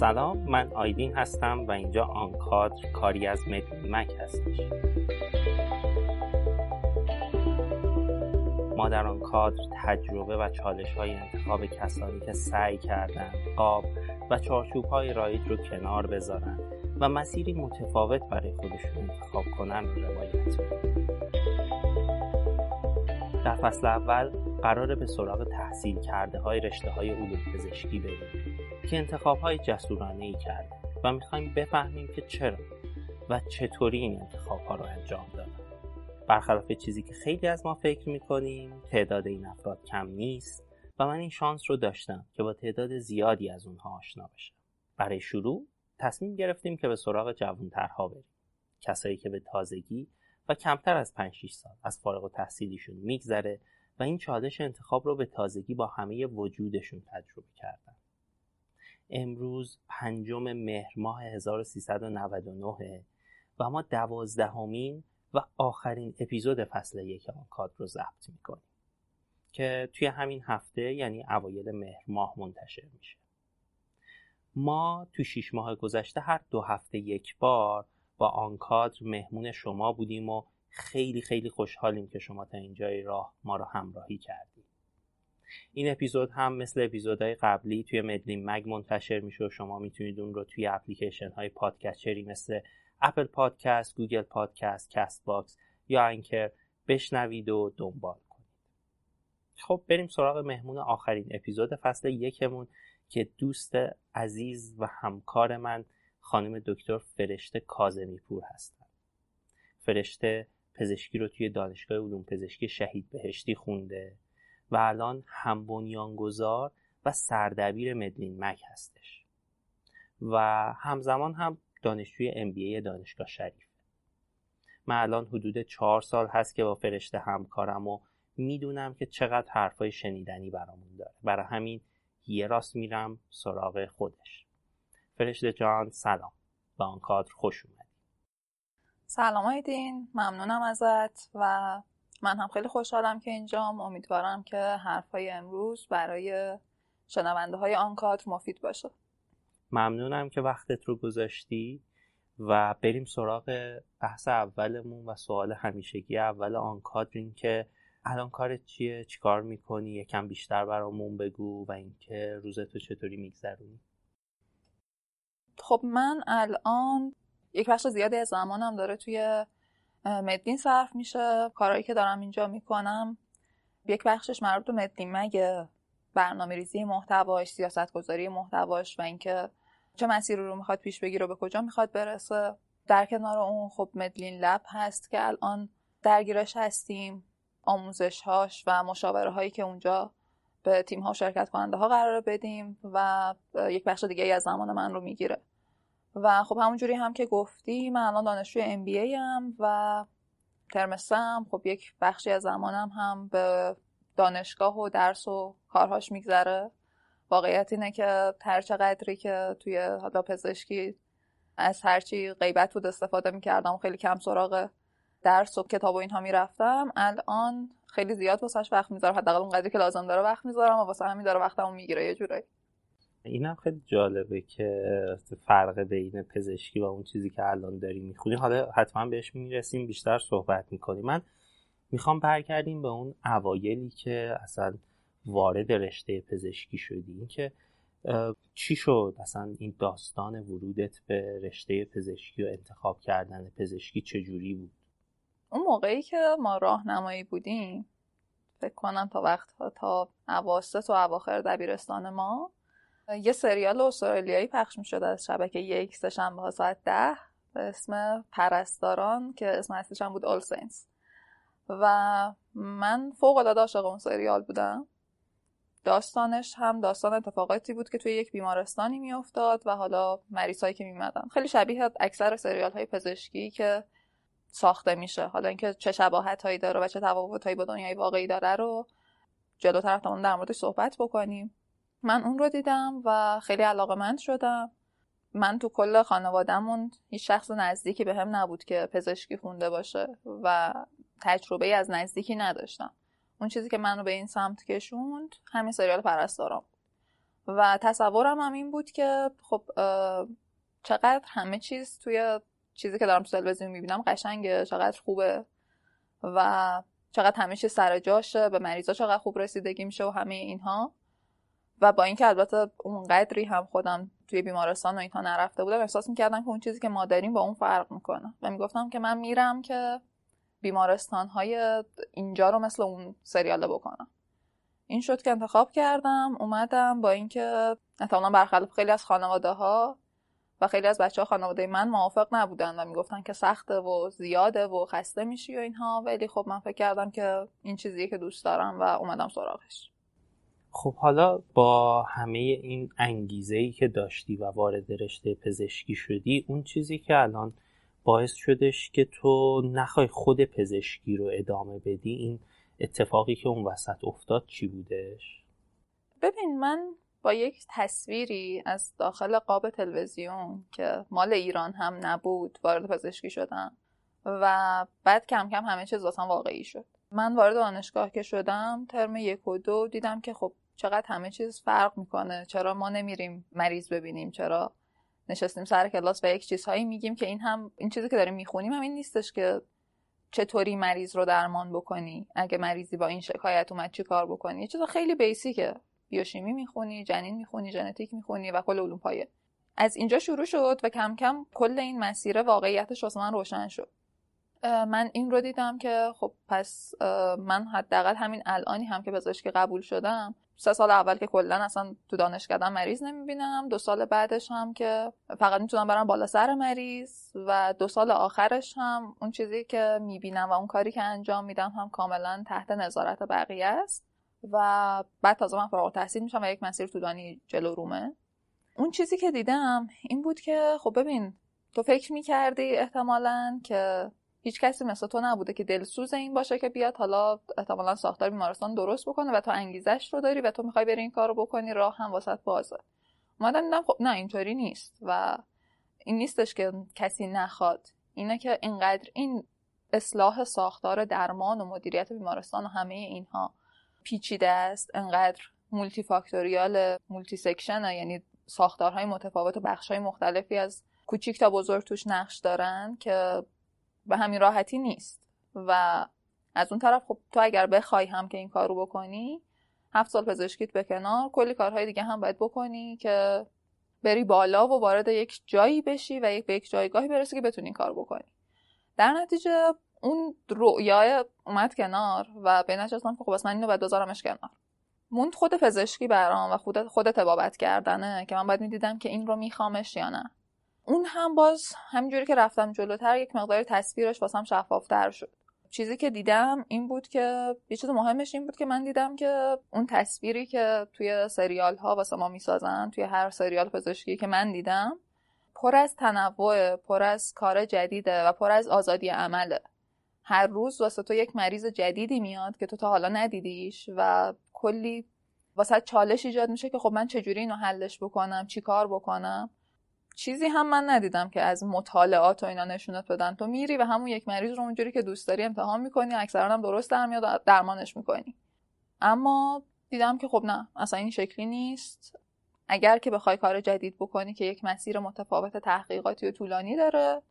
سلام من آیدین هستم و اینجا آنکادر کاری از مدین مک هستش. ما در آن کادر تجربه و چالش های انتخاب کسانی که سعی کردند قاب و چارچوب های رایج رو کنار بذارن و مسیری متفاوت برای خودشون انتخاب کنن رو روایت در فصل اول قراره به سراغ تحصیل کرده های رشته های علوم پزشکی بریم. که انتخاب های جسورانه ای کرده و می‌خوایم بفهمیم که چرا و چطوری این انتخاب ها رو انجام دادن برخلاف چیزی که خیلی از ما فکر می‌کنیم تعداد این افراد کم نیست و من این شانس رو داشتم که با تعداد زیادی از اونها آشنا بشم. برای شروع تصمیم گرفتیم که به سراغ جوانترها بریم. کسایی که به تازگی و کمتر از 5 6 سال از فارغ و تحصیلیشون میگذره و این چالش انتخاب رو به تازگی با همه وجودشون تجربه کردن. امروز پنجم مهر ماه 1399 و ما دوازدهمین و آخرین اپیزود فصل یک آن کادر رو ضبط می‌کنیم که توی همین هفته یعنی اوایل مهر ماه منتشر میشه. ما تو شیش ماه گذشته هر دو هفته یک بار با آن کادر مهمون شما بودیم و خیلی خیلی خوشحالیم که شما تا اینجای راه ما رو همراهی کردیم این اپیزود هم مثل اپیزودهای قبلی توی Medline Mag منتشر میشه و شما می‌تونید اون رو توی اپلیکیشن های پادکستری مثل Apple Podcast، Google Podcast، Castbox یا Anchor بشنوید و دنبال کنید. خب بریم سراغ مهمون آخرین اپیزود فصل یکمون که دوست عزیز و همکار من خانم دکتر فرشته کازمی پور هستن. فرشته پزشکی رو توی دانشگاه علوم پزشکی شهید بهشتی خونده و الان هم بنیانگذار و سردبیر مدلین مک هستش. و همزمان هم دانشجوی MBA دانشگاه شریف. من الان حدود چهار سال هست که با فرشته همکارم و می‌دونم که چقدر حرفای شنیدنی برامون داره. برای همین یه راست میرم سراغ خودش. فرشته جان سلام. با آن کادر خوش اومدی. سلام آیدین. ممنونم ازت و من هم خیلی خوشحالم که اینجام. امیدوارم که حرفای امروز برای شنونده های آن کادر مفید باشه. ممنونم که وقتت رو گذاشتی و بریم سراغ بحث اولمون و سوال همیشگی اول آن کادر این که الان کارت چیه؟ چیکار می‌کنی؟ یکم بیشتر برامون بگو و اینکه روزتو چطوری میگذرونی. خب من الان یک بخش زیادی از زمانم داره توی مدین صرف میشه. کارهایی که دارم اینجا می‌کنم. یک بخشش مربوط به مدین مگه برنامه ریزی محتواش سیاست گذاری محتواش و اینکه چه مسیری رو می‌خواد پیش بگیره به کجا می‌خواد برسه. در کنار اون خب مدلین لب هست که الان درگیرش هستیم. آموزش هاش و مشاوره هایی که اونجا به تیم ها و شرکت کننده ها قرار بدیم و یک بخش دیگه از زمان من رو می‌گیره. و خب همونجوری هم که گفتی من الان دانشجوی ام بی هم و ترمستم خب یک بخشی از زمانم هم به دانشگاه و درس و کارهاش میگذره. واقعیت اینه که هر چقدری که توی حالا پزشکی از هرچی غیبت بود استفاده می‌کردم خیلی کم سراغ درس و کتاب و اینها می‌رفتم الان خیلی زیاد واسش وقت می‌ذارم. حداقل اونقدری که لازم داره وقت می‌ذارم و واسه همین داره وقتمو می‌گیره یه جورایی. اینم خیلی جالبه که فرق بین پزشکی و اون چیزی که الان داری می‌خونی. حالا حتما بهش می‌رسیم بیشتر صحبت می‌کنیم. من می‌خوام برگردیم به اون اوایلی که اصلا وارد رشته پزشکی شدی. این که چی شد؟ اصلا این داستان ورودت به رشته پزشکی و انتخاب کردن پزشکی چجوری بود؟ اون موقعی که ما راهنمایی بودیم فکر کنم تا وقت تا اواسط و اواخر دبیرستان ما یه سریال استرالیایی پخش می شده از شبکه یک سهشنبه ها ساعت ده به اسم پرستاران که اسم اصلیش هم بود All Saints و من فوق العاده عاشق اون سریال بودم. داستانش هم داستان اتفاقاتی بود که توی یک بیمارستانی میافتاد و حالا مریضایی که میمدن. خیلی شبیه اکثر سریال های پزشکی که ساخته میشه. حالا اینکه چه شباهت هایی داره و چه تفاوت هایی با دنیای واقعی داره رو جلوتر احتمال در موردش صحبت بکنیم. من اون رو دیدم و خیلی علاقه مند شدم. من تو کل خانوادهمون هیچ شخص نزدیکی به هم نبود که پزشکی خونده باشه و تجربه از نزدیکی نداشتم. اون چیزی که منو به این سمت کشوند همین سریال پرستاران و تصورم هم این بود که خب چقدر همه چیز توی چیزی که دارم تو تلویزیون می‌بینم قشنگه چقدر خوبه و چقدر همه چیز سر جاشه به مریضا چقدر خوب رسیدگی میشه و همه اینها. و با اینکه البته اون قدری هم خودم توی بیمارستان و اینها نرفته بودم احساس می‌کردم که اون چیزی که ما داریم با اون فرق می‌کنه. و می‌گفتم که من میرم که بیمارستان های اینجا رو مثل اون سریاله بکنم. این شد که انتخاب کردم اومدم با اینکه احتمالا برخلاف خیلی از خانواده ها و خیلی از بچه ها خانواده من موافق نبودن و می‌گفتن که سخته و زیاده و خسته میشی و اینها. ولی خب من فکر کردم که این چیزیه که دوست دارم و اومدم سراغش. خب حالا با همه این انگیزه ای که داشتی و وارد رشته پزشکی شدی اون چیزی که الان باعث شدش که تو نخوای خود پزشکی رو ادامه بدی این اتفاقی که اون وسط افتاد چی بودش؟ ببین من با یک تصویری از داخل قاب تلویزیون که مال ایران هم نبود وارد پزشکی شدم و بعد کم کم همه چیز واسم واقعی شد من وارد دانشگاه که شدم ترم یک و دو دیدم که خب چقدر همه چیز فرق می‌کنه. چرا ما نمیریم مریض ببینیم؟ چرا نشستیم سر کلاس و یک چیزهایی میگیم که این هم این چیزی که داریم می‌خونیم هم این نیستش که چطوری مریض رو درمان بکنی؟ اگه مریضی با این شکایت اومد چی کار بکنی؟ یه چیز خیلی بیسیکه. بیوشیمی می‌خونی جنین می‌خونی ژنتیک می‌خونی و کل علوم پایه از اینجا شروع شد و کم کم کل این مسیر واقعیتش واسه من روشن شد. من این رو دیدم که خب پس من حداقل همین الانی هم که پزشکی قبول شدم. سه سال اول که کلا اصلا تو دانشکده مریض نمی‌بینم. دو سال بعدش هم که فقط می‌تونم برم بالا سر مریض و دو سال آخرش هم اون چیزی که می‌بینم و اون کاری که انجام میدم هم کاملا تحت نظارت بقیه است. و بعد تازه من فارغ تحصیل میشم و یک مسیر طولانی جلو رومه. اون چیزی که دیدم این بود که خب ببین تو فکر می‌کردی احتمالا که هیچ کسی مثل تو نبوده که دلسوز این باشه که بیاد حالا احتمالا ساختار بیمارستان درست بکنه و تو انگیزش رو داری و تو می‌خوای بری این کارو بکنی راه هم واسط بازه. اومدم دیدم خب نه اینطوری نیست و این نیستش که کسی نخواد. اینه که اینقدر این اصلاح ساختار درمان و مدیریت بیمارستان و همه اینها پیچیده است انقدر multifactorial multi-section یعنی ساختارهای متفاوت و بخشهای مختلفی از کوچیک تا بزرگ توش نقش دارن که به همین راحتی نیست. و از اون طرف خب تو اگر بخوای هم که این کار رو بکنی هفت سال پزشکیت به کنار کلی کارهای دیگه هم باید بکنی که بری بالا و وارد یک جایی بشی و یک به یک جایگاهی برسی که بتونی این کار بکنی. در نتیجه اون رویای اومد کنار و به نچستم که خب من اینو باید بذارمش کنار. موند خود پزشکی برام و خود خود تبابت کردنه که من باید می‌دیدم که این رو میخوامش یا نه. اون هم باز همینجوری که رفتم جلوتر یک مقدار تصویرش واسم شفافتر شد. چیزی که دیدم این بود که یه چیز مهمش این بود که من دیدم که اون تصویری که توی سریال ها واسه ما می‌سازن توی هر سریال پزشکی که من دیدم پر از تنوع پر از کار جدیده و پر از آزادی عمله. هر روز واسه تو یک مریض جدیدی میاد که تو تا حالا ندیدیش و کلی واسه چالش ایجاد میشه که خب من چجوری اینو حلش بکنم چی کار بکنم. چیزی هم من ندیدم که از مطالعات و اینا نشونت بدن. تو میری و همون یک مریض رو اونجوری که دوست داری امتحان می‌کنی اکثرا هم درست در میاد درمانش می‌کنی. اما دیدم که خب نه اصلا این شکلی نیست. اگر که بخوای کار جدید بکنی که یک مسیر متفاوت تحقیقاتی و طولانی داره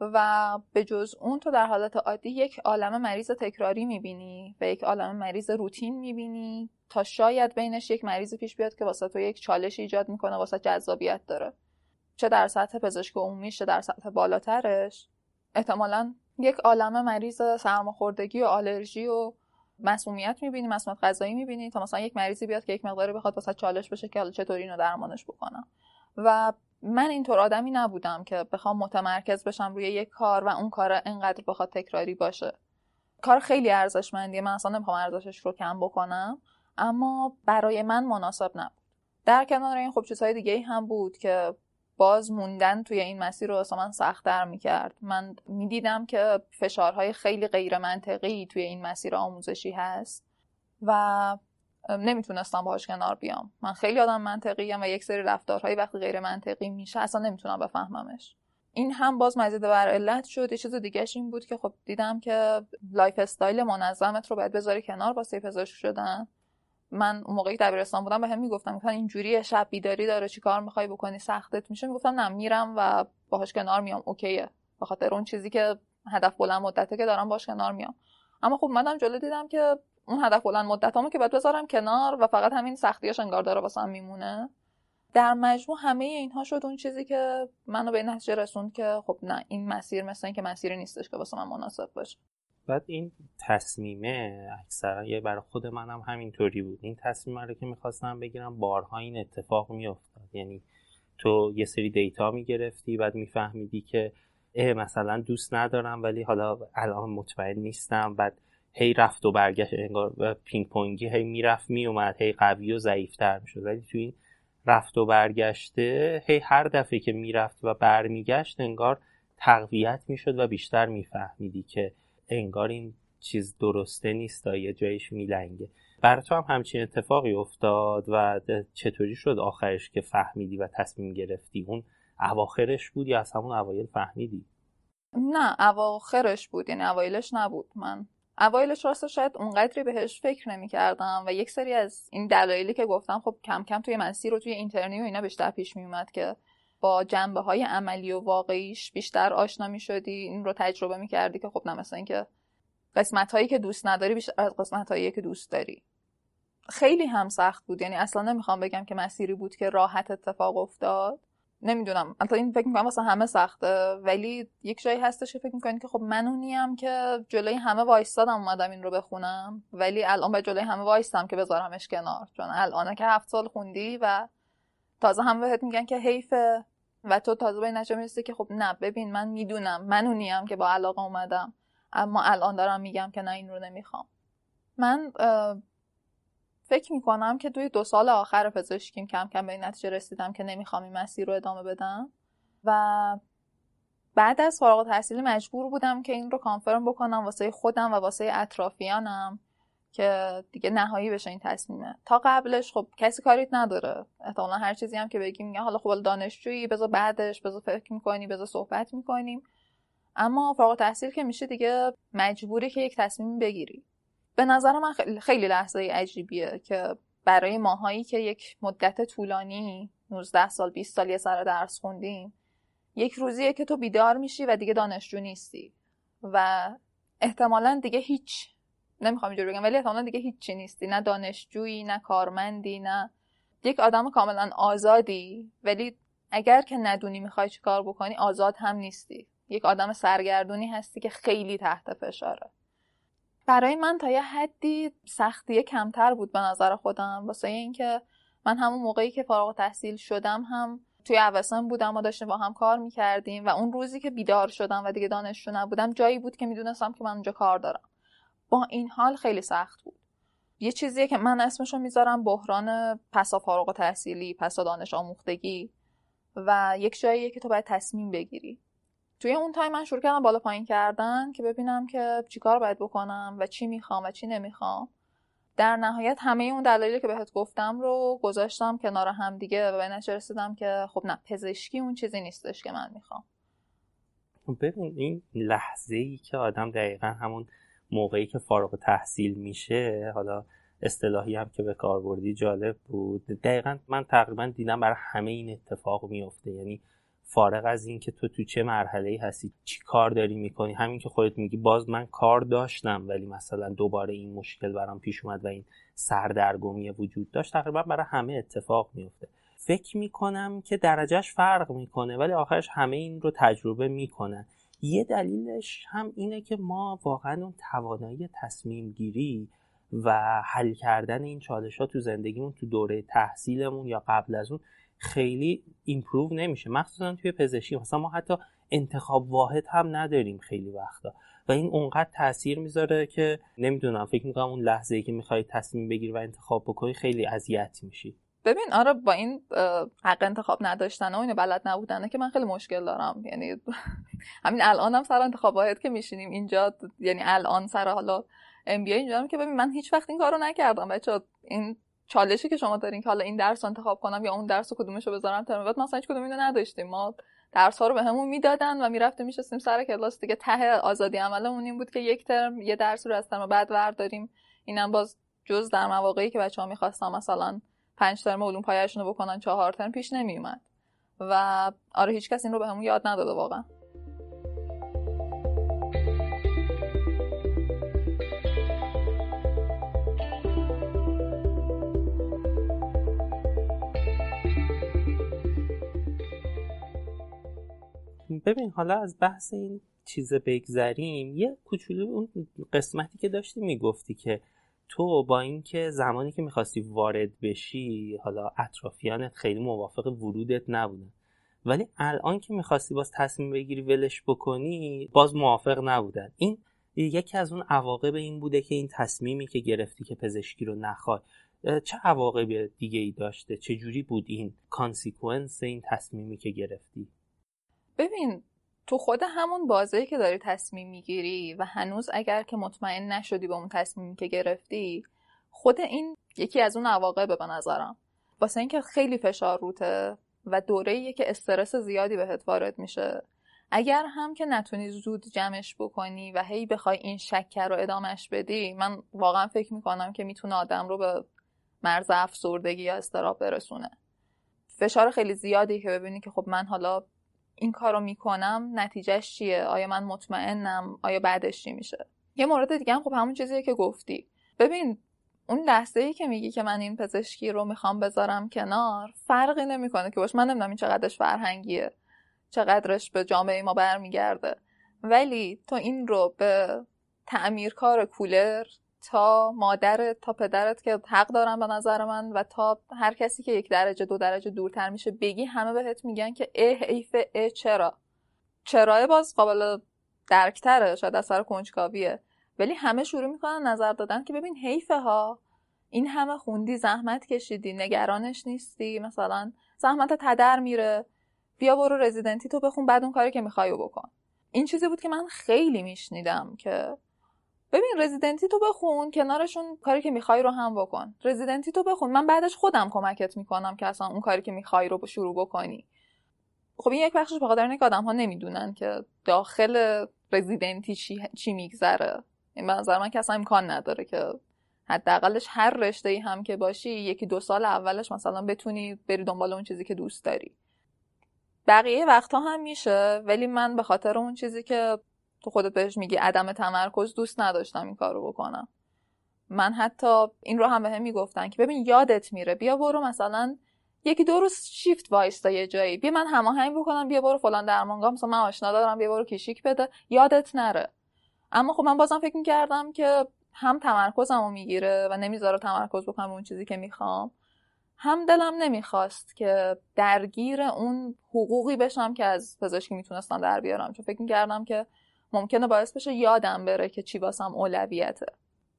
و به جز اون تو در حالت عادی یک عالم مریض تکراری می‌بینی و یک عالم مریض روتین می‌بینی تا شاید بینش یک مریض پیش بیاد که واسه تو یک چالش ایجاد می‌کنه واسه جذابیت داره. چه در سطح پزشک عمومی چه در سطح بالاترش. احتمالا یک عالم مریض سرماخوردگی و آلرژی و مسمومیت می‌بینی مسمومیت غذایی می‌بینی تا مثلا یک مریضی بیاد که یک مقداری بخواد واسه چالش بشه که حالا چطوری اینو درمانش بکنم. و من اینطور آدمی نبودم که بخوام متمرکز بشم روی یک کار و اون کار انقدر بخواد تکراری باشه. کار خیلی ارزشمندیه من اصلا نمی‌خوام ارزشش رو کم بکنم اما برای من مناسب نبود. در کنار این خب چیزهای دیگه هم بود که باز موندن توی این مسیر رو واسه من سختتر می‌کرد. من می‌دیدم که فشارهای خیلی غیر منطقی توی این مسیر آموزشی هست و نمی‌تونستم باهاش کنار بیام. من خیلی آدم منطقی و یک سری رفتارهایی وقتی غیر منطقی میشه اصلا نمی‌تونم بفهممش. این هم باز مزید بر علت شد. یه چیز دیگهش این بود که خب دیدم که lifestyle منظمت رو باید بذاری کنار واسه پزشک شدن. من اون موقعی دبیرستان بودم به هم می‌گفتم می‌گفتن اینجوری شب بیداری داره چی کار می‌خوای بکنی؟ سختت میشه؟ می‌گفتم نه میرم و باهاش کنار میام. okay ه. به خاطر اون چیزی که هدف بلند مدته که دارم باش کنار میام. اما خب منم جلو دیدم که اون هدف بلند مدتامو که باید بذارم کنار و فقط همین سختیاش انگار داره واسم میمونه. در مجموع همه اینها شد اون چیزی که منو به نتیجه رسوند که خب نه این مسیر مثل این که مسیری نیستش که واسه من مناسب باشه. بعد این تصمیمه اکثرا یه برای خود منم همینطوری بود. این تصمیم رو که می‌خواستم بگیرم بارها این اتفاق میافتاد. یعنی تو یه سری دیتا می‌گرفتی بعد میفهمیدی که اه مثلا دوست ندارم ولی حالا الان مطمئن نیستم. بعد هی رفت و برگشت انگار پینگ پونگی هی می‌رفت میومد هی قوی و ضعیفتر می‌شد. ولی تو این رفت و برگشته هی هر دفعه که می‌رفت و برمیگشت انگار تقویت می‌شد و بیشتر میفهمیدی که انگار این چیز درسته نیست یه جایش میلنگه. برای تو هم همچین اتفاقی افتاد و چطوری شد آخرش که فهمیدی و تصمیم گرفتی؟ اون اواخرش بود یا از همون اوایل فهمیدی؟ نه اواخرش بود یعنی اوایلش نبود. من اوایلش راست شاید اونقدری بهش فکر نمی کردم و یک سری از این دلایلی که گفتم خب کم کم توی مسیر رو توی اینترنی و اینا بیشتر پیش می اومد که با جنبه های عملی و واقعیش بیشتر آشنا می شدی این رو تجربه می کردی که خب نه مثلا اینکه قسمت هایی که دوست نداری بیشتر از قسمت هایی که دوست داری. خیلی هم سخت بود یعنی اصلا نمی‌خوام بگم که مسیری بود که راحت اتفاق افتاد. نمی‌دونم البته این فکر می‌کنم واسه همه سخته ولی یک جایی هستش که فکر می‌کنید که خب من اونیم که جلوی همه وایستادم اومدم این رو بخونم ولی الان به جلوی همه وایستم که بذارمش کنار. چون الان که هفت سال خوندی و تازه هم بهت میگن که حیفه و تو تازه به این نتیجه که خب نه ببین من می‌دونم من اونیم که با علاقه اومدم اما الان دارم میگم که نه این رو نمی‌خوام. من فکر می‌کنم که توی دو سال آخر پزشکیم کم کم به این نتیجه رسیدم که نمی‌خوام این مسیر رو ادامه بدم. و بعد از فارغ تحصیلی مجبور بودم که این رو کانفرم بکنم واسه خودم و واسه اطرافیانم. که دیگه نهایی بشه این تصمیمه. تا قبلش خب کسی کاریت نداره. احتمالا هر چیزی هم که بگیم حالا خب دانشجویی بذار بعدش بذار فکر می‌کنی بذار صحبت می‌کنیم. اما فارغ تحصیل که میشه دیگه مجبوری که یک تصمیم بگیری. به نظر من خیلی لحظه عجیبیه که برای ماهایی که یک مدت طولانی 19 سال 20 سال یه سر درس خوندیم یک روزیه که تو بیدار میشی و دیگه دانشجو نیستی. و احتمالا دیگه هیچ نمی‌خوام اینجوری بگم ولی احتمالا دیگه هیچی نیستی نه دانشجویی نه کارمندی نه یک آدم کاملا آزادی. ولی اگر که ندونی می‌خوای چی کار بکنی آزاد هم نیستی. یک آدم سرگردونی هستی که خیلی تحت فشاره. برای من تا یه حدی سختی کمتر بود به نظر خودم. واسه اینکه من همون موقعی که فارغ تحصیل شدم هم توی اوسان بودم و داشتیم با هم کار می‌کردیم و اون روزی که بیدار شدم و دیگه دانشجو نبودم جایی بود که می‌دونستم که من اونجا کار دارم. با این حال خیلی سخت بود. یه چیزیه که من اسمشو می‌ذارم بحران پسا فارغ تحصیلی پسا دانش آموختگی و یک جاییه که تو باید تصمیم بگیری. توی اون تایم من شروع کردم بالا پایین کردن که ببینم که چیکار باید بکنم و چی می‌خوام و چی نمی‌خوام. در نهایت همه اون دلایلی که بهت گفتم رو گذاشتم کنار هم دیگه و به نتیجه رسیدم که خب نه پزشکی اون چیزی نیستش که من می‌خوام. خب ببین این لحظه ای که آدم دقیقا همون موقعی که فارغ تحصیل میشه حالا اصطلاحی هم که به کار بردی جالب بود. دقیقا من تقریبا دیدم برای همه این اتفاق میفته. یعنی فارغ از اینکه تو تو چه مرحله هستی چی کار داری می‌کنی همین که خودت میگی باز من کار داشتم ولی مثلا دوباره این مشکل برام پیش اومد و این سردرگمی وجود داشت تقریبا برای همه اتفاق میفته فکر می‌کنم که درجهش فرق می‌کنه ولی آخرش همه این رو تجربه می‌کنن. یه دلیلش هم اینه که ما واقعا اون توانایی تصمیم گیری و حل کردن این چالش ها تو زندگیمون تو دوره تحصیلمون یا قبل از اون خیلی ایمپروو نمیشه. مخصوصا توی پزشکی. مثلا ما حتی انتخاب واحد هم نداریم خیلی وقتا. و این اونقدر تاثیر می‌ذاره که نمی‌دونم فکر می‌کنم اون لحظه ای که می‌خوای تصمیم بگیری و انتخاب بکنی خیلی اذیت میشی. ببین آره با این حق انتخاب نداشتن و اینو بلد نبودنه که من خیلی مشکل دارم. یعنی همین الانم هم سر انتخاب واحد که میشینیم اینجا یعنی الان سر حالا ام بی اینجا که ببین من هیچ وقت این کارو نکردم. بچه این چالشی که شما دارین که حالا این درس انتخاب کنم یا اون درس کدومش رو بذارم ترم بعد مثلا هیچ کدوم اینو نداشتیم. ما درس ها رو بهمون به می‌دادن و می‌رفتیم میشستیم سر کلاس. دیگه ته آزادی عملمون این بود که یک ترم یه درس رو از ترم بعد ورداریم. اینم باز جز در مواقعی که بچه ها می‌خواستن مثلا پنج ترم علوم پایشون رو بکنن چهار ترم پیش نمیومد. و آره هیچ کس این رو به همون یاد نداده واقعا. ببین حالا از بحث این چیز بگذریم یه کوچولو اون قسمتی که داشتی می‌گفتی که تو با اینکه زمانی که می‌خواستی وارد بشی حالا اطرافیانت خیلی موافق ورودت نبودن. ولی الان که می‌خواستی باز تصمیم بگیری ولش بکنی باز موافق نبودن. این یکی از اون عواقب این بوده که این تصمیمی که گرفتی که پزشکی رو نخوای چه عواقب دیگه ای داشته؟ چه جوری بود این کانسیکونس این تصمیمی که گرفتی؟ ببین تو خود همون بازه که داری تصمیم می‌گیری و هنوز اگر که مطمئن نشدی با اون تصمیمی که گرفتی خود این یکی از اون عواقبه به نظرم. واسه اینکه خیلی فشار روته و دوره که استرس زیادی بهت وارد میشه. اگر هم که نتونی زود جمعش بکنی و هی بخوای این شکر رو ادامش بدی من واقعا فکر می‌کنم که می‌تونه آدم رو به مرز افسردگی یا استراب برسونه. فشار خیلی زیادی که ببینی که خب من حالا این کار رو می‌کنم نتیجهش چیه؟ آیا من مطمئنم؟ آیا بعدش چی میشه؟ یه مورد دیگه هم خب همون چیزیه که گفتی. ببین اون لحظه ای که میگی که من این پزشکی رو می‌خوام بذارم کنار فرقی نمی‌کنه که باش من نمی‌دونم این چقدرش فرهنگیه چقدرش به جامعه ما برمیگرده. ولی تو این رو به تعمیرکار کولر تا مادرت تا پدرت که حق دارن به نظر من و تا هر کسی که یک درجه دو درجه دورتر میشه بگی همه بهت میگن که اه حیف اه چرا؟ چرا باز قابل درکتره شاید اثر کنجکاویه. ولی همه شروع می‌کنن نظر دادن که ببین حیفه ها این همه خوندی زحمت کشیدی نگرانش نیستی مثلا زحمت تدر میره. بیا برو رزیدنتی تو بخون بعد اون کاری که می‌خوای بکن. این چیزی بود که من خیلی میشنیدم که ببین رزیدنتی تو بخون کنارشون کاری که می‌خوای رو هم بکن. رزیدنتی تو بخون. من بعدش خودم کمکت می‌کنم که اصلا اون کاری که می‌خوای رو شروع بکنی. خب این یک بخشش بخاطر اینکه آدم ها نمی‌دونن که داخل رزیدنتی چی, چی میگذره. این به نظر من که اصلا امکان نداره که حداقلش هر رشته ای هم که باشی یکی دو سال اولش مثلا بتونی بری دنبال اون چیزی که دوست داری. بقیه وقتها هم میشه ولی من به خاطر اون چیزی که تو خودت بهش میگی عدم تمرکز دوست نداشتم این کارو بکنم. من حتی این رو هم به هم می‌گفتن که ببین یادت میره بیا برو مثلا یکی دو روز شیفت وایستا یه جایی. بیا من هماهنگ بکنم بیا برو فلان درمانگاه مثلا من آشنا دارم بیا برو کشیک بده. یادت نره. اما خب من بازم فکر می‌کردم که هم تمرکزم رو می‌گیره و نمی‌ذاره تمرکز بکنم اون چیزی که می‌خوام. هم دلم نمی‌خواست که درگیر اون حقوقی بشم که از پزشکی می‌تونستم در بیارم. چون فکر می‌کردم که ممکنه باعث بشه یادم بره که چی واسم اولویته.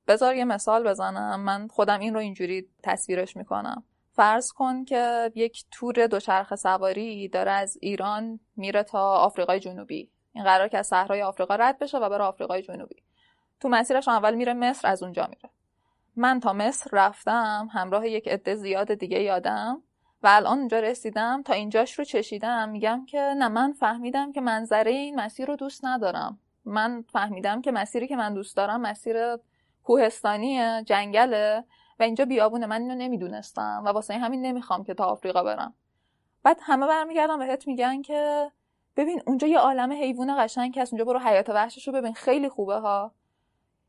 بذار یه مثال بزنم. من خودم این رو اینجوری تصویرش می‌کنم. فرض کن که یک تور دوچرخه سواری داره از ایران میره تا آفریقای جنوبی. این قرار که از صحرای آفریقا رد بشه و بره آفریقای جنوبی. تو مسیرش اول میره مصر از اونجا میره. من تا مصر رفتم همراه یک عده زیاد دیگه یادم. و الان اونجا رسیدم تا اینجاش رو چشیدم میگم که نه من فهمیدم که منظره این مسیر رو دوست ندارم. من فهمیدم که مسیری که من دوست دارم مسیر کوهستانی جنگله و اینجا بیابونه من اینو نمی‌دونستم و واسه همین نمی‌خوام که تا آفریقا برم. بعد همه برمیگردن بهت میگن که ببین اونجا یه عالم حیوان قشنگ هست اونجا برو حیات وحشش رو ببین خیلی خوبه ها.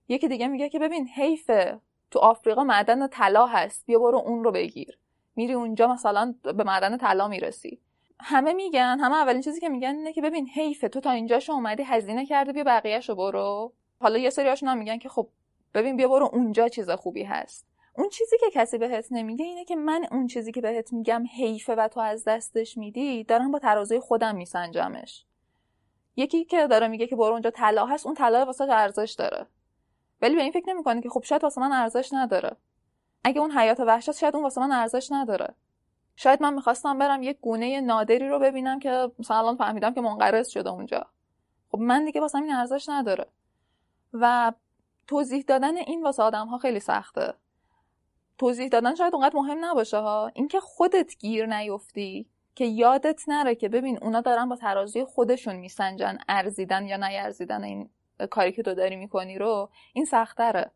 یکی دیگه میگه که ببین حیفه تو آفریقا معدن طلا هست بیا برو اون رو بگیر. میری اونجا مثلا به معدن طلا می‌رسی. همه میگن همه اولین چیزی که میگن اینه که ببین حیفه تو تا اینجاشو اومدی هزینه کرده بیا بقیهشو برو. حالا یه سریاشون هم میگن که خب ببین بیا برو اونجا چیز خوبی هست. اون چیزی که کسی بهت نمیگه اینه که من اون چیزی که بهت میگم حیفه و تو از دستش میدی دارم با ترازوی خودم میسنجمش. یکی که داره میگه که برو اونجا طلا هست اون طلا واسه ارزش داره. ولی به این فکر نمی‌کنه که خب شاید واسه من ارزش نداره. اگه اون حیات وحشت شاید اون واسه من ارزش نداره. شاید من می‌خواستم برم یک گونه نادری رو ببینم که مثلا الان فهمیدم که منقرض شده اونجا. خب من دیگه واسه این ارزش نداره. و توضیح دادن این واسه آدم ها خیلی سخته. توضیح دادن شاید اونقدر مهم نباشه ها. اینکه خودت گیر نیفتی که یادت نره که ببین اونا دارن با ترازوی خودشون میسنجن ارزیدن یا نیرزیدن این کاری که تو داری می‌کنی رو این سختره.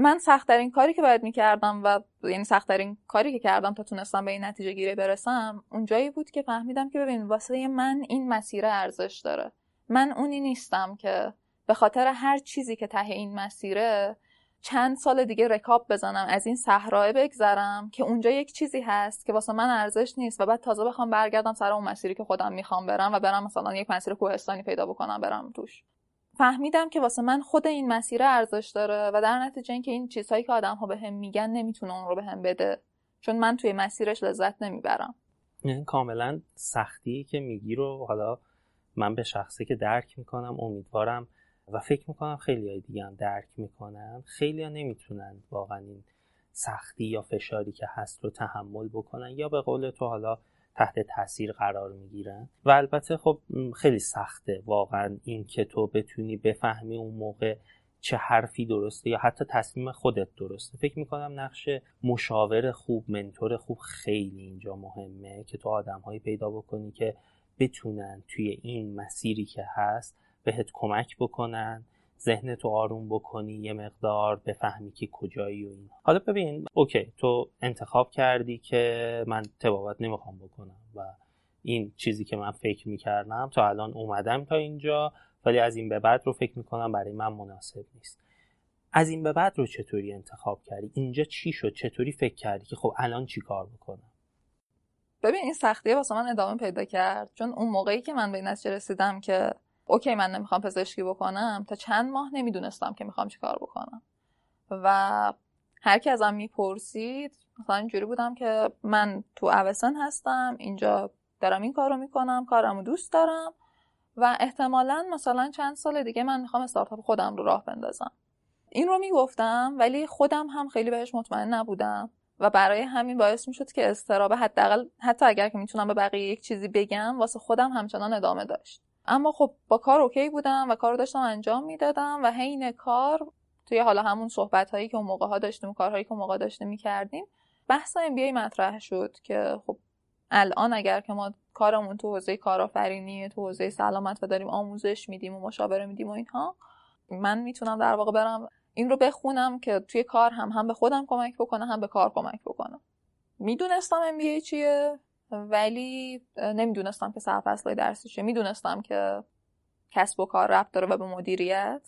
من سختترین کاری که باید می‌کردم و یعنی سختترین کاری که کردم تا تونستم به این نتیجه گیری برسم اونجایی بود که فهمیدم که ببین واسه من این مسیر ارزش داره. من اونی نیستم که به خاطر هر چیزی که ته این مسیره چند سال دیگه رکاب بزنم از این صحرا بگذرم که اونجا یک چیزی هست که واسه من ارزش نیست و بعد تازه بخوام برگردم سر اون مسیری که خودم می‌خوام برم و برم مثلا یک مسیر کوهستانی پیدا بکنم برم توش. فهمیدم که واسه من خود این مسیر ارزش داره و در نتیجه اینکه این چیزهایی که آدم ها به هم میگن نمی‌تونه اون رو به هم بده. چون من توی مسیرش لذت نمی‌برم. یعنی کاملا سختی که میگی رو. حالا من به شخصی که درک می‌کنم امیدوارم و فکر می‌کنم خیلی های دیگه هم درک می‌کنن. خیلی ها نمی‌تونن واقعا این سختی یا فشاری که هست رو تحمل بکنن. یا به قول تو حالا تحت تاثیر قرار می‌گیرن. و البته خب خیلی سخته واقعا این که تو بتونی بفهمی اون موقع چه حرفی درسته یا حتی تصمیم خودت درسته. فکر می‌کنم نقش مشاور خوب منتور خوب خیلی اینجا مهمه که تو آدمهایی پیدا بکنی که بتونن توی این مسیری که هست بهت کمک بکنن. ذهن تو آروم بکنی یه مقدار بفهمی که کجایی و این حالا ببین اوکی تو انتخاب کردی که من تبابت نمی‌خوام بکنم و این چیزی که من فکر می‌کردم تا الان اومدم تا اینجا ولی از این به بعد رو فکر می‌کنم برای من مناسب نیست. از این به بعد رو چطوری انتخاب کردی؟ اینجا چی شد؟ چطوری فکر کردی که خب الان چی کار بکنم؟ ببین این سختیه واسه من ادامه پیدا کرد. چون اون موقعی که من به این رسیدم که اوکی من نمی‌خوام پزشکی بکنم تا چند ماه نمی‌دونستم که می‌خوام چیکار بکنم. و هر کی ازم می‌پرسید مثلا اینجوری بودم که من تو اوسن هستم اینجا دارم این کارو می‌کنم کارمو دوست دارم و احتمالا مثلا چند سال دیگه من می‌خوام استارتاپ خودم رو راه بندازم. این رو می‌گفتم ولی خودم هم خیلی بهش مطمئن نبودم و برای همین باعث می‌شد که استرابه حداقل حتی اگر که می‌تونم به بقیه یک چیزی بگم واسه خودم همچنان ادامه داشت. اما خب با کار اوکی بودم و کار داشتم انجام می‌دادم و حین کار توی حالا همون صحبت هایی که اون موقع ها داشتیم کارهایی که اون موقع می‌کردیم بحث ام بی مطرح شد که خب الان اگر که ما کارمون تو حوزه کارآفرینی تو حوزه سلامت و داریم آموزش میدیم و مشاوره میدیم و اینها من می‌تونم در واقع برم این رو بخونم که توی کار هم هم به خودم کمک بکنه هم به کار کمک بکنم می‌دونستم ام چیه؟ ولی نمی‌دونستم که سرفصلهای درسی چیه. می‌دونستم که کسب و کار رفت داره و به مدیریت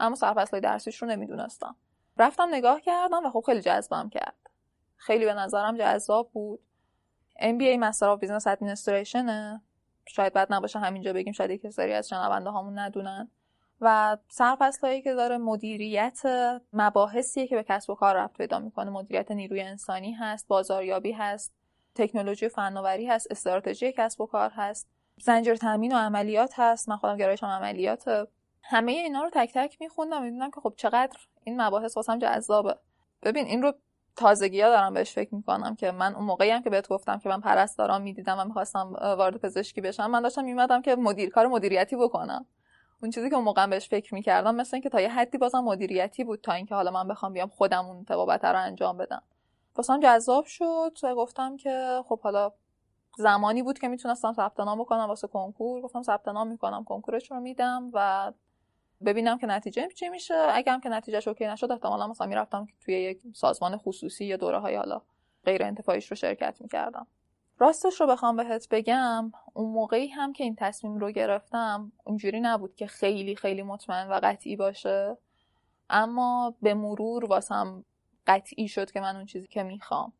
اما سرفصلهای درسیش رو نمی‌دونستم. رفتم نگاه کردم و خب خیلی جذبم کرد. خیلی به نظرم جذاب بود. MBA Master of Business Administration شاید بد نباشه همینجا بگیم شاید یک سری از شنونده هامون ندونن. و سرفصل هایی که داره مدیریت مباحثیه که به کسب و کار رفت پیدا می‌کنه. مدیریت نیروی انسانی هست بازاریابی هست. تکنولوژی فناوری هست استراتژی کسب و کار هست زنجیر تامین و عملیات هست. من خودم گرایشم عملیات همه اینا رو تک تک میخوندم. می‌دونم که خب چقدر این مباحث واسم جذابه. ببین این رو تازگی ها دارم بهش فکر می‌کنم که من اون موقعی هم که بهت گفتم که من پرستاران می‌دیدم و می‌خواستم وارد پزشکی بشم من داشتم میمدم که مدیر کار مدیریتی بکنم. اون چیزی که اون موقع بهش فکر می‌کردم مثل اینکه تا یه حدی بازم مدیریتی بود تا اینکه حالا من بخوام بیام خودم اون رو انجام بدم. واسم جذاب شد. و گفتم که خب حالا زمانی بود که می‌تونستم ثبت نام بکنم واسه کنکور. گفتم ثبت نام می‌کنم کنکورش رو میدم و ببینم که نتیجه چی میشه. اگرم که نتیجهش اوکی نشد احتمالا مثلا می‌رفتم توی یک سازمان خصوصی یا دوره های حالا غیر انتفاعیش رو شرکت می‌کردم. راستش رو بخوام بهت بگم اون موقعی هم که این تصمیم رو گرفتم اونجوری نبود که خیلی خیلی مطمئن و قطعی باشه. اما به مرور واسم قطعی شد که من اون چیزی که می‌خوام.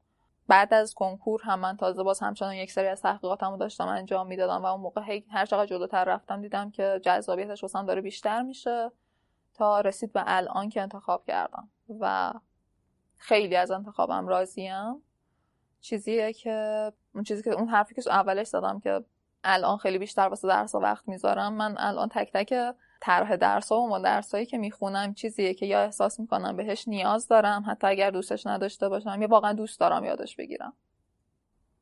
بعد از کنکور هم من تازه باز همچنان یک سری از تحقیقاتم رو داشتم انجام می‌دادم و اون موقع هر چقدر جلوتر رفتم دیدم که جذابیتش واسم داره بیشتر میشه تا رسید به الان که انتخاب کردم. و خیلی از انتخابم راضیم. چیزیه که اون چیزی که اون حرفی که اولش زدم که الان خیلی بیشتر واسه درس وقت می‌ذارم من الان تک تک طرح درس و درسایی که می‌خونم چیزیه که یا احساس می‌کنم بهش نیاز دارم حتی اگر دوستش نداشته باشم یا واقعا دوست دارم یادش بگیرم.